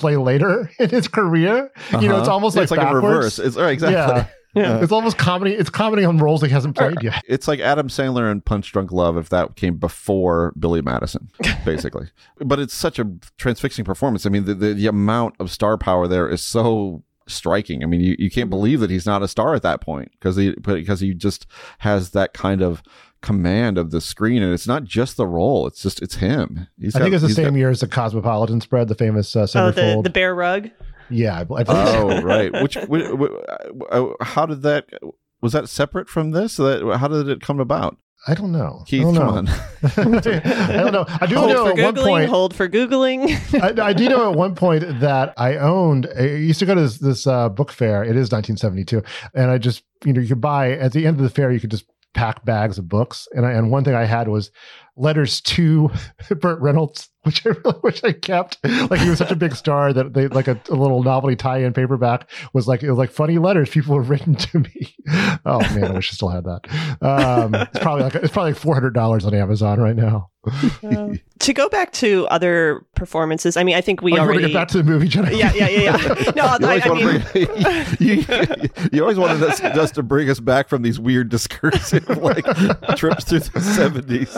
play later (laughs) in his career. Uh-huh. You know, it's Uh-huh. almost it's like, like a backwards. reverse. It's right, exactly. Yeah. Yeah. It's almost comedy. It's comedy on roles he hasn't played yet. It's like Adam Sandler and Punch Drunk Love if that came before Billy Madison, (laughs) basically. but it's such a transfixing performance. I mean, the, the, the amount of star power there is so striking. I mean, you, you can't believe that he's not a star at that point because he because he just has that kind of command of the screen, and it's not just the role; it's just it's him. He's I think it's the same got- year as the Cosmopolitan spread, the famous uh, Oh, the, the bear rug. yeah, I, I believe Oh, (laughs) right. Which, (laughs) which, how did that? Was that separate from this? That how did it come about? I don't know. Keith, I don't come know. on. (laughs) I don't know. I do Hold know for at one googling. point. Hold for googling. (laughs) I, I do know at one point that I owned. I used to go to this, this uh, book fair. It is 1972, and I just you know you could buy at the end of the fair you could just pack bags of books, and I, and one thing I had was letters to (laughs) Burt Reynolds, which I really (laughs) wish I kept. Like he was such a big star that they like a, a little novelty tie-in paperback was like it was like funny letters people have written to me. (laughs) Oh man, I wish I still had that. Um, it's probably like it's probably like four hundred dollars on Amazon right now. Uh, to go back to other performances, I mean, I think we Oh, already. get back to the movie, Jenna? yeah, yeah, yeah, yeah. No, You I, always, I mean, to bring, you, you always wanted us, us to bring us back from these weird discursive like trips through the seventies.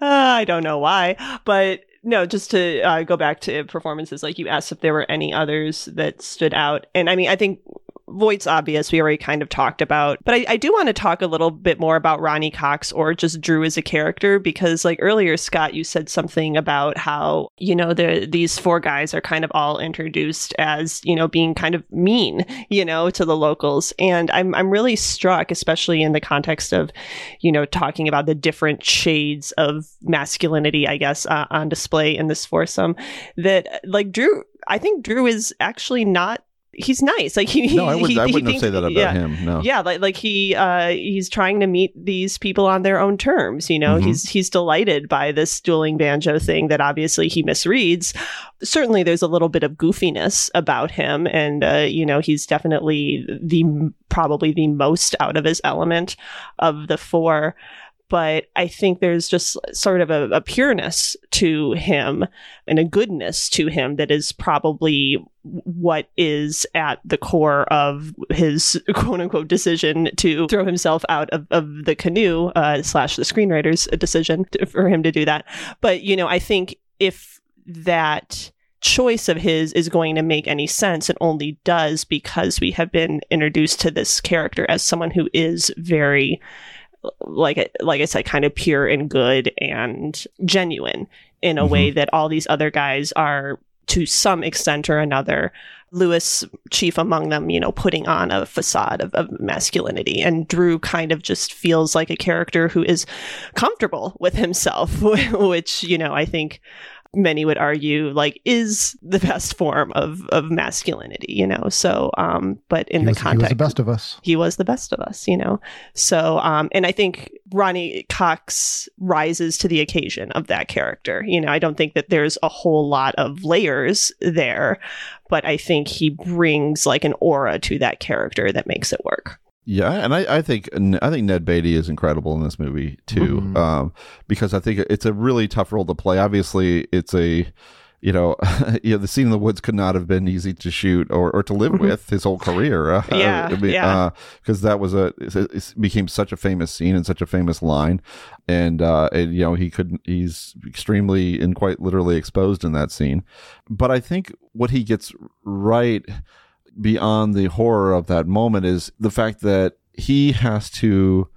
Uh, I don't know why, but no, just to uh, go back to performances, like you asked if there were any others that stood out. And I mean, I think Voight's obvious, we already kind of talked about, but I, I do want to talk a little bit more about Ronny Cox or just Drew as a character, because like earlier, Scott, you said something about how, you know, the, these four guys are kind of all introduced as, you know, being kind of mean, you know, to the locals. And I'm, I'm really struck, especially in the context of, you know, talking about the different shades of masculinity, I guess, uh, on display in this foursome. That like Drew, I think Drew is actually not. He's nice. Like he. No, I wouldn't. he, I wouldn't have thinks- say that about yeah. him. No. Yeah, like like he uh he's trying to meet these people on their own terms, you know. Mhm. He's he's delighted by this dueling banjo thing that obviously he misreads. Certainly there's a little bit of goofiness about him and uh you know, he's definitely the probably the most out of his element of the four but I think there's just sort of a, a pureness to him and a goodness to him that is probably what is at the core of his (laughs) quote unquote decision to throw himself out of, of the canoe uh, slash the screenwriter's decision to, for him to do that. But, you know, I think if that choice of his is going to make any sense, it only does because we have been introduced to this character as someone who is very like I- like I said, kind of pure and good and genuine in a way mm-hmm. that all these other guys are to some extent or another. Lewis, chief among them, you know, putting on a facade of, of masculinity. And Drew kind of just feels like a character who is comfortable with himself, (laughs) which, you know, I think many would argue like is the best form of of masculinity you know so um but in he the was, he was the best of us. he was the best of us, you know. So, um, and I think Ronny Cox rises to the occasion of that character. You know, I don't think that there's a whole lot of layers there, but I think he brings like an aura to that character that makes it work. Yeah, and I, I think I think Ned Beatty is incredible in this movie too, Mhm. um, because I think it's a really tough role to play. Obviously, it's a you know, (laughs) you know, the scene in the woods could not have been easy to shoot or, or to live with his whole career. Uh, (laughs) Yeah, I mean, yeah. because that was a it became such a famous scene and such a famous line, and uh, and, you know, he couldn't. he's extremely and quite literally exposed in that scene. But I think what he gets right beyond the horror of that moment is the fact that he has to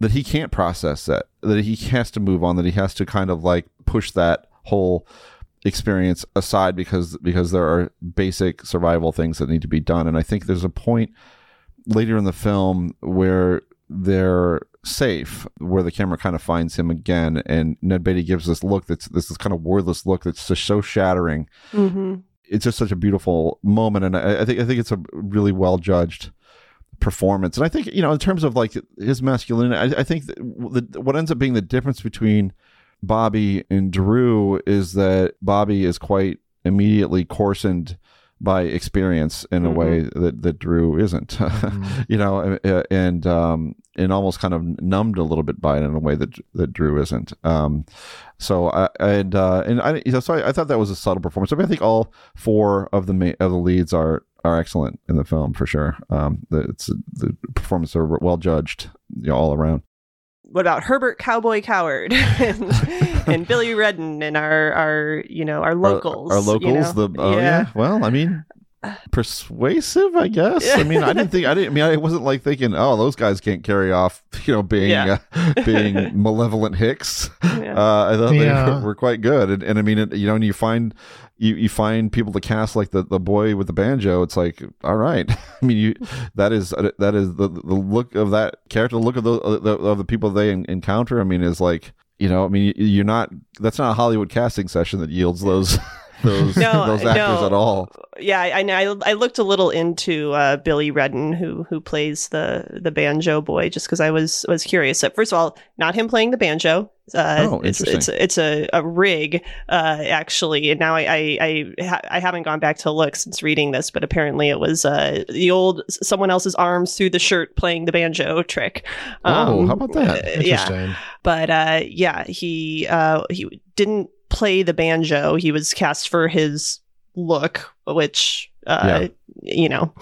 that he can't process that that he has to move on that he has to kind of like push that whole experience aside because because there are basic survival things that need to be done and i think there's a point later in the film where they're safe where the camera kind of finds him again and ned beatty gives this look that's this is kind of wordless look that's just so shattering Mm-hmm. It's just such a beautiful moment, and I, I think I think it's a really well judged performance. And I think you know, in terms of like his masculinity, I, I think the, what ends up being the difference between Bobby and Drew is that Bobby is quite immediately coarsened by experience in a Mm-hmm. way that, that Drew isn't, (laughs) you know, uh, and um, and almost kind of numbed a little bit by it in a way that that Drew isn't. Um, so I and uh, and I you know, so I, I thought that was a subtle performance. I mean, I think all four of the ma- of the leads are are excellent in the film for sure. Um, the, it's the performances are well judged you know, all around. What about Herbert Cowboy Coward (laughs) and, (laughs) and Billy Redden and our our you know our locals? Our, our you locals, know? the oh yeah. Well, I mean, persuasive, I guess. I mean, I didn't think I didn't I mean I wasn't like thinking, oh, those guys can't carry off, you know, being Yeah. uh, being (laughs) malevolent hicks. Yeah. Uh, I thought Yeah. they were, were quite good, and, and I mean, it, you know, and you find you you find people to cast like the, the boy with the banjo. It's like, all right, (laughs) I mean, you that is uh, that is the the look of that character, the look of the of the, of the people they en- encounter. I mean, is like. You know, I mean, you- you're not. That's not a Hollywood casting session that yields those (laughs) those No, those actors no. at all. Yeah, I, I know. I, I looked a little into uh, Billy Redden, who who plays the the banjo boy, just because I was was curious. Uh, First of all, not him playing the banjo. Uh, Oh, it's it's it's a, a rig uh, actually. And now I I I, ha- I haven't gone back to look since reading this, but apparently it was uh, the old someone else's arms through the shirt playing the banjo trick. Oh, Um, how about that? uh, yeah, Interesting. but uh, yeah, he uh, he didn't play the banjo. He was cast for his look, which uh, you know,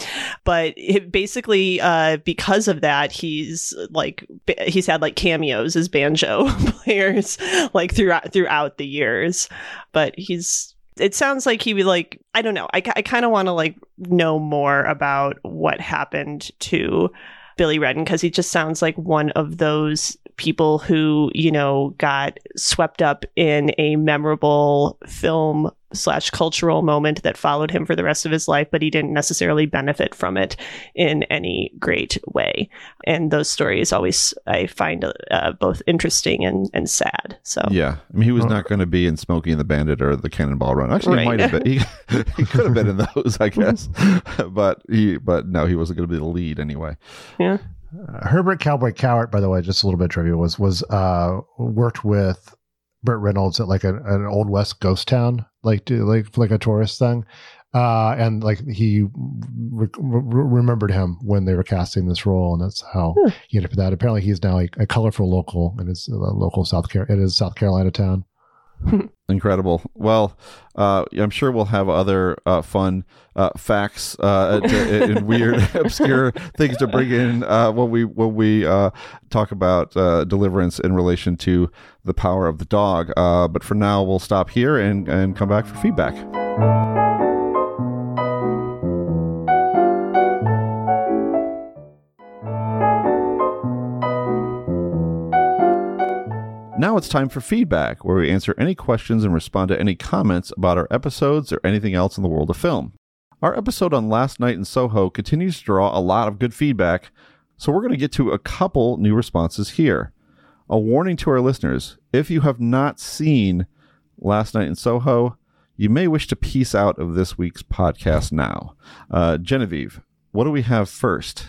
but it basically uh, because of that, he's like he's had like cameos as banjo (laughs) players like throughout throughout the years, but he's. It sounds like he would like I don't know. I, I kind of want to like know more about what happened to Billy Redden because he just sounds like one of those people who, you know, got swept up in a memorable film slash cultural moment that followed him for the rest of his life, but he didn't necessarily benefit from it in any great way. And those stories always I find uh, both interesting and, and sad. So Yeah, I mean, he was not going to be in Smokey and the Bandit or the Cannonball Run. Actually, he might have been. He, (laughs) he could have been in those, I guess. (laughs) but he, but no, he wasn't going to be the lead anyway. yeah. Uh, Herbert Cowboy Coward, by the way, just a little bit of trivia was was uh worked with Burt Reynolds at like a, an old west ghost town, like do- like like a tourist thing, uh, and like he re- re- remembered him when they were casting this role, and that's how he ended up with that. Apparently, he's now a, a colorful local in his uh, local South Car- it is South Carolina town. (laughs) Incredible. Well, uh, I'm sure we'll have other uh, fun uh, facts uh, to, (laughs) and weird, (laughs) obscure things to bring in uh, when we when we uh, talk about uh, deliverance in relation to the power of the dog. Uh, but for now, we'll stop here and and come back for feedback. Now it's time for feedback, where we answer any questions and respond to any comments about our episodes or anything else in the world of film. Our episode on Last Night in Soho continues to draw a lot of good feedback, so we're going to get to a couple new responses here. A warning to our listeners if you have not seen Last Night in Soho, you may wish to piece out of this week's podcast now. Uh, Genevieve, what do we have first?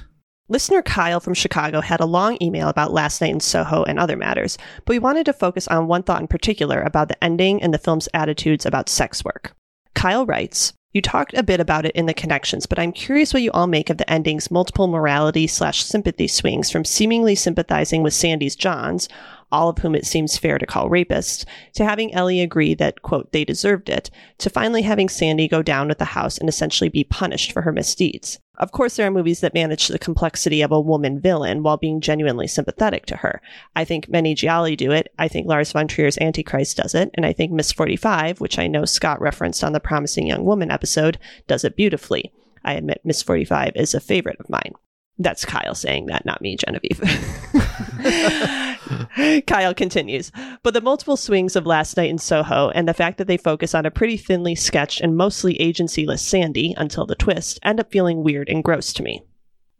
Listener Kyle from Chicago had a long email about Last Night in Soho and other matters, but we wanted to focus on one thought in particular about the ending and the film's attitudes about sex work. Kyle writes, You talked a bit about it in the connections, but I'm curious what you all make of the ending's multiple morality slash sympathy swings from seemingly sympathizing with Sandy's Johns, all of whom it seems fair to call rapists, to having Ellie agree that, quote, they deserved it, to finally having Sandy go down with the house and essentially be punished for her misdeeds. Of course, there are movies that manage the complexity of a woman villain while being genuinely sympathetic to her. I think many Gialli do it. I think Lars von Trier's Antichrist does it. And I think Miss 45, which I know Scott referenced on the Promising Young Woman episode, does it beautifully. I admit Miss 45 is a favorite of mine. That's Kyle saying that, not me, Genevieve. (laughs) Kyle continues. But the multiple swings of Last Night in Soho and the fact that they focus on a pretty thinly sketched and mostly agencyless Sandy until the twist end up feeling weird and gross to me.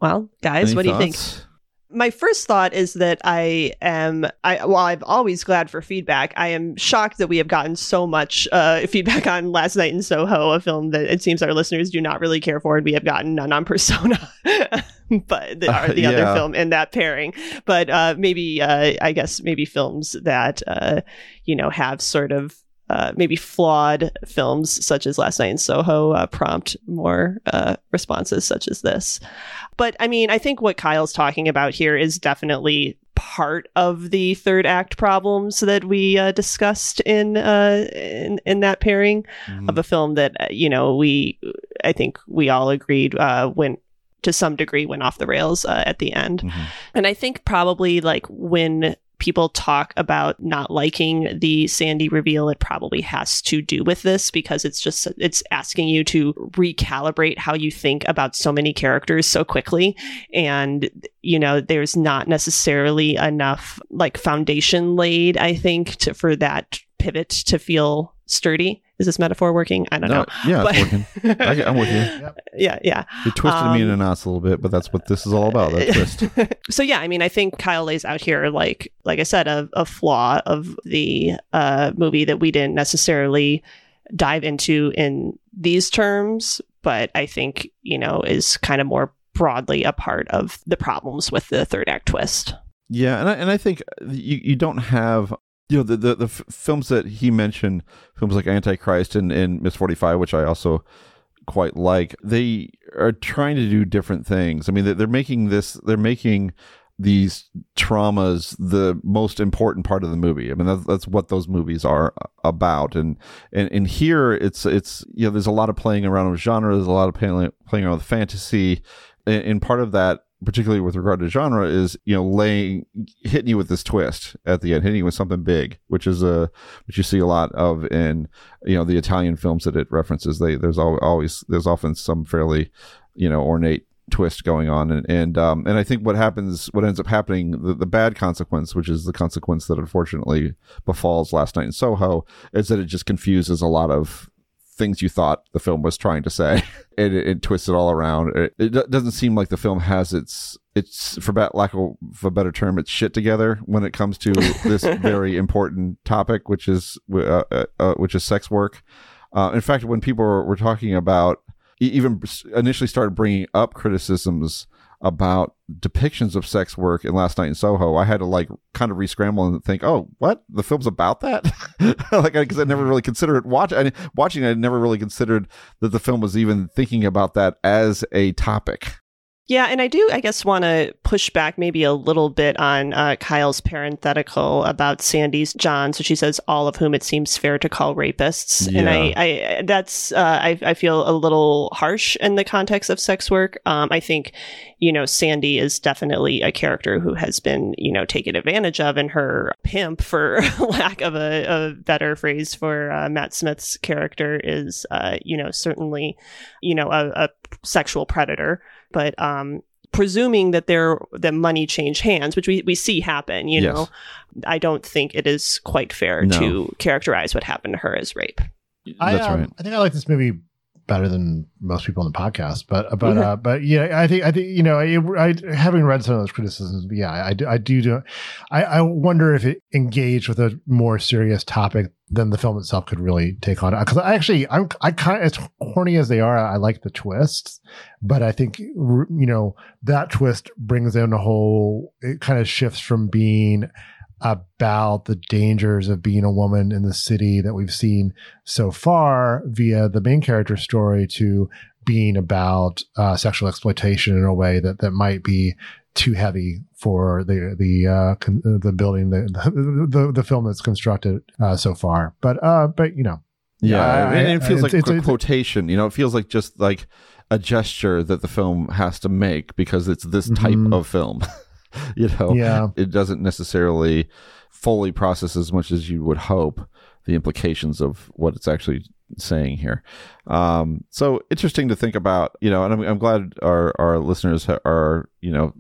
Well, guys, Any what do you think? My first thought is that I am I while I'm always glad for feedback, I am shocked that we have gotten so much uh, feedback on Last Night in Soho, a film that it seems our listeners do not really care for, and we have gotten none on Persona. (laughs) but the, Uh, the yeah. other film in that pairing. But uh, maybe uh, I guess maybe films that uh, you know have sort of uh, maybe flawed films such as Last Night in Soho uh, prompt more uh, responses such as this. But I mean, I think what Kyle's talking about here is definitely part of the third act problems that we uh, discussed in, uh, in in that pairing Mm-hmm. of a film that you know we I think we all agreed uh, went to some degree went off the rails uh, at the end. Mhm. And I think probably like when people talk about not liking the Sandy reveal, it probably has to do with this because it's just it's asking you to recalibrate how you think about so many characters so quickly. And you know, there's not necessarily enough like foundation laid, I think, to for that pivot to feel sturdy. Is this metaphor working? I don't No, know. yeah, it's (laughs) working. I, am with you. yeah, yeah. You twisted me in Um, a knots a little bit, but that's what this is all about. That twist. (laughs) so yeah, I mean, I think Kyle lays out here, like, like I said, a, a flaw of the uh, movie that we didn't necessarily dive into in these terms, but I think you know is kind of more broadly a part of the problems with the third act twist. Yeah, and I, and I think you you don't have you know the the, the f- films that he mentioned, films like Antichrist and, and Miss Forty Five, which I also quite like. They are trying to do different things. I mean, they're, making this. They're making these traumas the most important part of the movie. I mean, that's, that's what those movies are uh, about. And, and, and here it's, it's, you know, there's a lot of playing around with genre. There's a lot of playing, playing around with fantasy. And, and part of that, particularly with regard to genre is, you know, laying, hitting you with this twist at the end, hitting you with something big, which is a, which you see a lot of in, you know, the Italian films that it references. They, there's al- always, there's often some fairly, you know, ornate twist going on and and um and I think what happens what ends up happening the, the bad consequence which is the consequence that unfortunately befalls last night in Soho is that it just confuses a lot of things you thought the film was trying to say. (laughs) And it, it twists it all around. It, it doesn't seem like the film has its it's for ba- lack of a better term it's shit together when it comes to (laughs) this very important topic which is uh, uh, uh, which is sex work. Uh, in fact when people were, were talking about even initially started bringing up criticisms about depictions of sex work in Last Night in Soho, I had to like kind of re-scramble and think, oh, what the film's about that? (laughs) like, because I never really considered. Watch, I, watching, I never really considered that the film was even thinking about that as a topic. Yeah, and I do, I guess, want to push back maybe a little bit on uh, Kyle's parenthetical about Sandy's John. So she says, all of whom it seems fair to call rapists. And I, I that's, uh, I, I feel a little harsh in the context of sex work. Um, I think, you know, Sandy is definitely a character who has been, you know, taken advantage of, and her pimp, for (laughs) lack of a, a better phrase for uh, Matt Smith's character, is, uh, you know, certainly, you know, a, a sexual predator but um presuming that there that money change hands which we, we see happen you Yes. know i don't think it is quite fair No. to characterize what happened to her as rape I, That's um, right. I think I like this movie better than most people on the podcast, but but uh, but yeah, I think I think you know, I, I having read some of those criticisms, yeah, I do, I do, do I, I wonder if it engaged with a more serious topic than the film itself could really take on. Because I actually, I'm I kind of as horny as they are, I like the twists, but I think you know that twist brings in a whole. It kind of shifts from being about the dangers of being a woman in the city that we've seen so far via the main character story to being about uh, sexual exploitation in a way that, that might be too heavy for the the uh, con- the building the, (laughs) the the film that's constructed uh, so far. But uh, but you know, Yeah, I- and it feels I- like it's- a it's- quotation. You know, it feels like just like a gesture that the film has to make because it's this type Mhm. of film. (laughs) (laughs) you know, Yeah. it doesn't necessarily fully process as much as you would hope the implications of what it's actually saying here. Um, so interesting to think about. You know, and I'm, I'm glad our our listeners are you know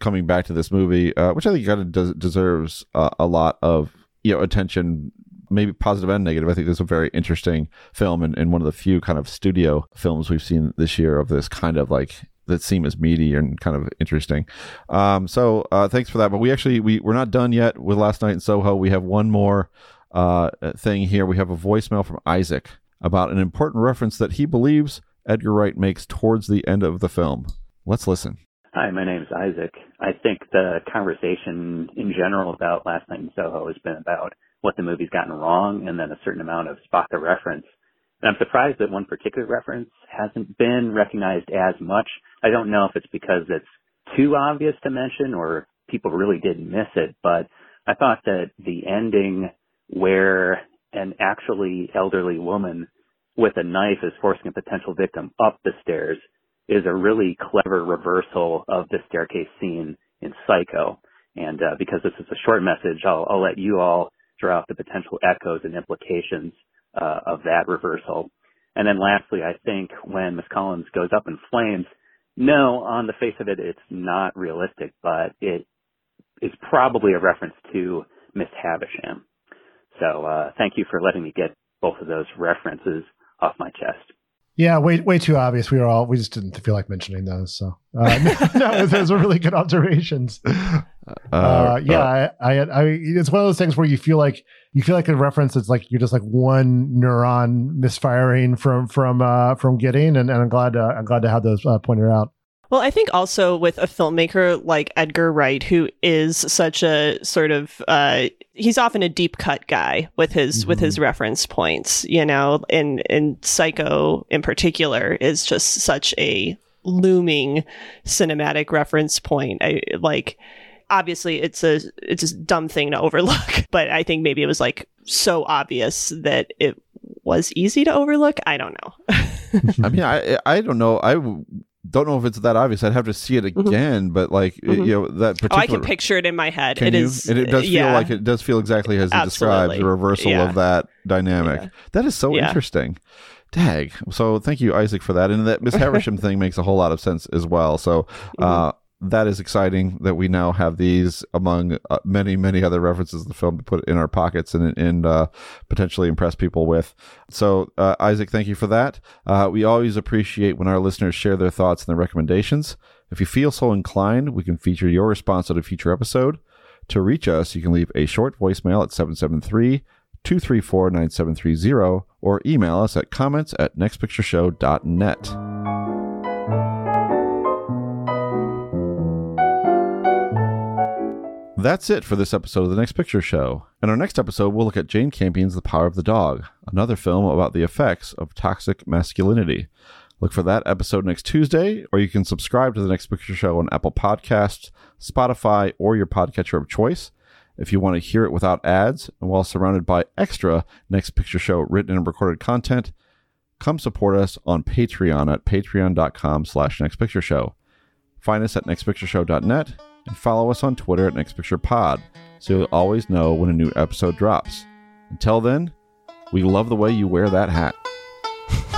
coming back to this movie, uh, which I think kind of des- deserves uh, a lot of you know attention, maybe positive and negative. I think this is a very interesting film and, and one of the few kind of studio films we've seen this year of this kind of like that seem as meaty and kind of interesting. Um, so uh, thanks for that. But we actually we we're not done yet with last night in Soho. We have one more uh, thing here. We have a voicemail from Isaac about an important reference that he believes Edgar Wright makes towards the end of the film. Let's listen. Hi, my name is Isaac. I think the conversation in general about Last Night in Soho has been about what the movie's gotten wrong and then a certain amount of the reference. And I'm surprised that one particular reference hasn't been recognized as much. I don't know if it's because it's too obvious to mention or people really did miss it, but I thought that the ending where an actually elderly woman with a knife is forcing a potential victim up the stairs is a really clever reversal of the staircase scene in Psycho. And uh, because this is a short message, I'll, I'll let you all draw out the potential echoes and implications uh, of that reversal. And then lastly, I think when Miss Collins goes up in flames, no, on the face of it, it's not realistic, but it is probably a reference to Miss Havisham. So uh, thank you for letting me get both of those references off my chest. Yeah, way way too obvious. We were all we just didn't feel like mentioning those. So uh, (laughs) no, those are really good observations. Uh, uh, yeah, I, I, I, it's one of those things where you feel like you feel like a reference. It's like you're just like one neuron misfiring from from uh, from getting, and, and I'm glad uh, I'm glad to have those uh, pointed out. Well, I think also with a filmmaker like Edgar Wright, who is such a sort of uh, he's often a deep cut guy with his mm-hmm. with his reference points, you know, and and Psycho in particular is just such a looming cinematic reference point. I like obviously it's a it's a dumb thing to (laughs) overlook, but I think maybe it was like so obvious that it was easy to overlook. I don't know. (laughs) I mean, I I don't know. I don't know if it's that obvious. I'd have to see it mm-hmm. again, mm-hmm. but like mm-hmm. you know that particular. Oh, I can picture it in my head. It you? is, and it does feel yeah. like it does feel exactly as it describes the reversal yeah. of that dynamic. Yeah. That is so interesting. Dag. So thank you, Isaac, for that. And that Miss (laughs) Havisham thing makes a whole lot of sense as well. So mm-hmm. That is exciting that we now have these among uh, many, many other references to the film to put in our pockets and, and uh, potentially impress people with. So, uh, Isaac, thank you for that. Uh, we always appreciate when our listeners share their thoughts and their recommendations. If you feel so inclined, we can feature your response on a future episode. To reach us, you can leave a short voicemail at 773 234 9730 or email us at comments at nextpictureshow.net. That's it for this episode of The Next Picture Show. In our next episode, we'll look at Jane Campion's The Power of the Dog, another film about the effects of toxic masculinity. Look for that episode next Tuesday, or you can subscribe to The Next Picture Show on Apple Podcasts, Spotify, or your podcatcher of choice. If you want to hear it without ads and while surrounded by extra Next Picture Show written and recorded content, come support us on Patreon at patreon.com slash nextpictureshow. Find us at nextpictureshow.net and follow us on Twitter at Next Picture Pod so you'll always know when a new episode drops. Until then, we love the way you wear that hat. (laughs)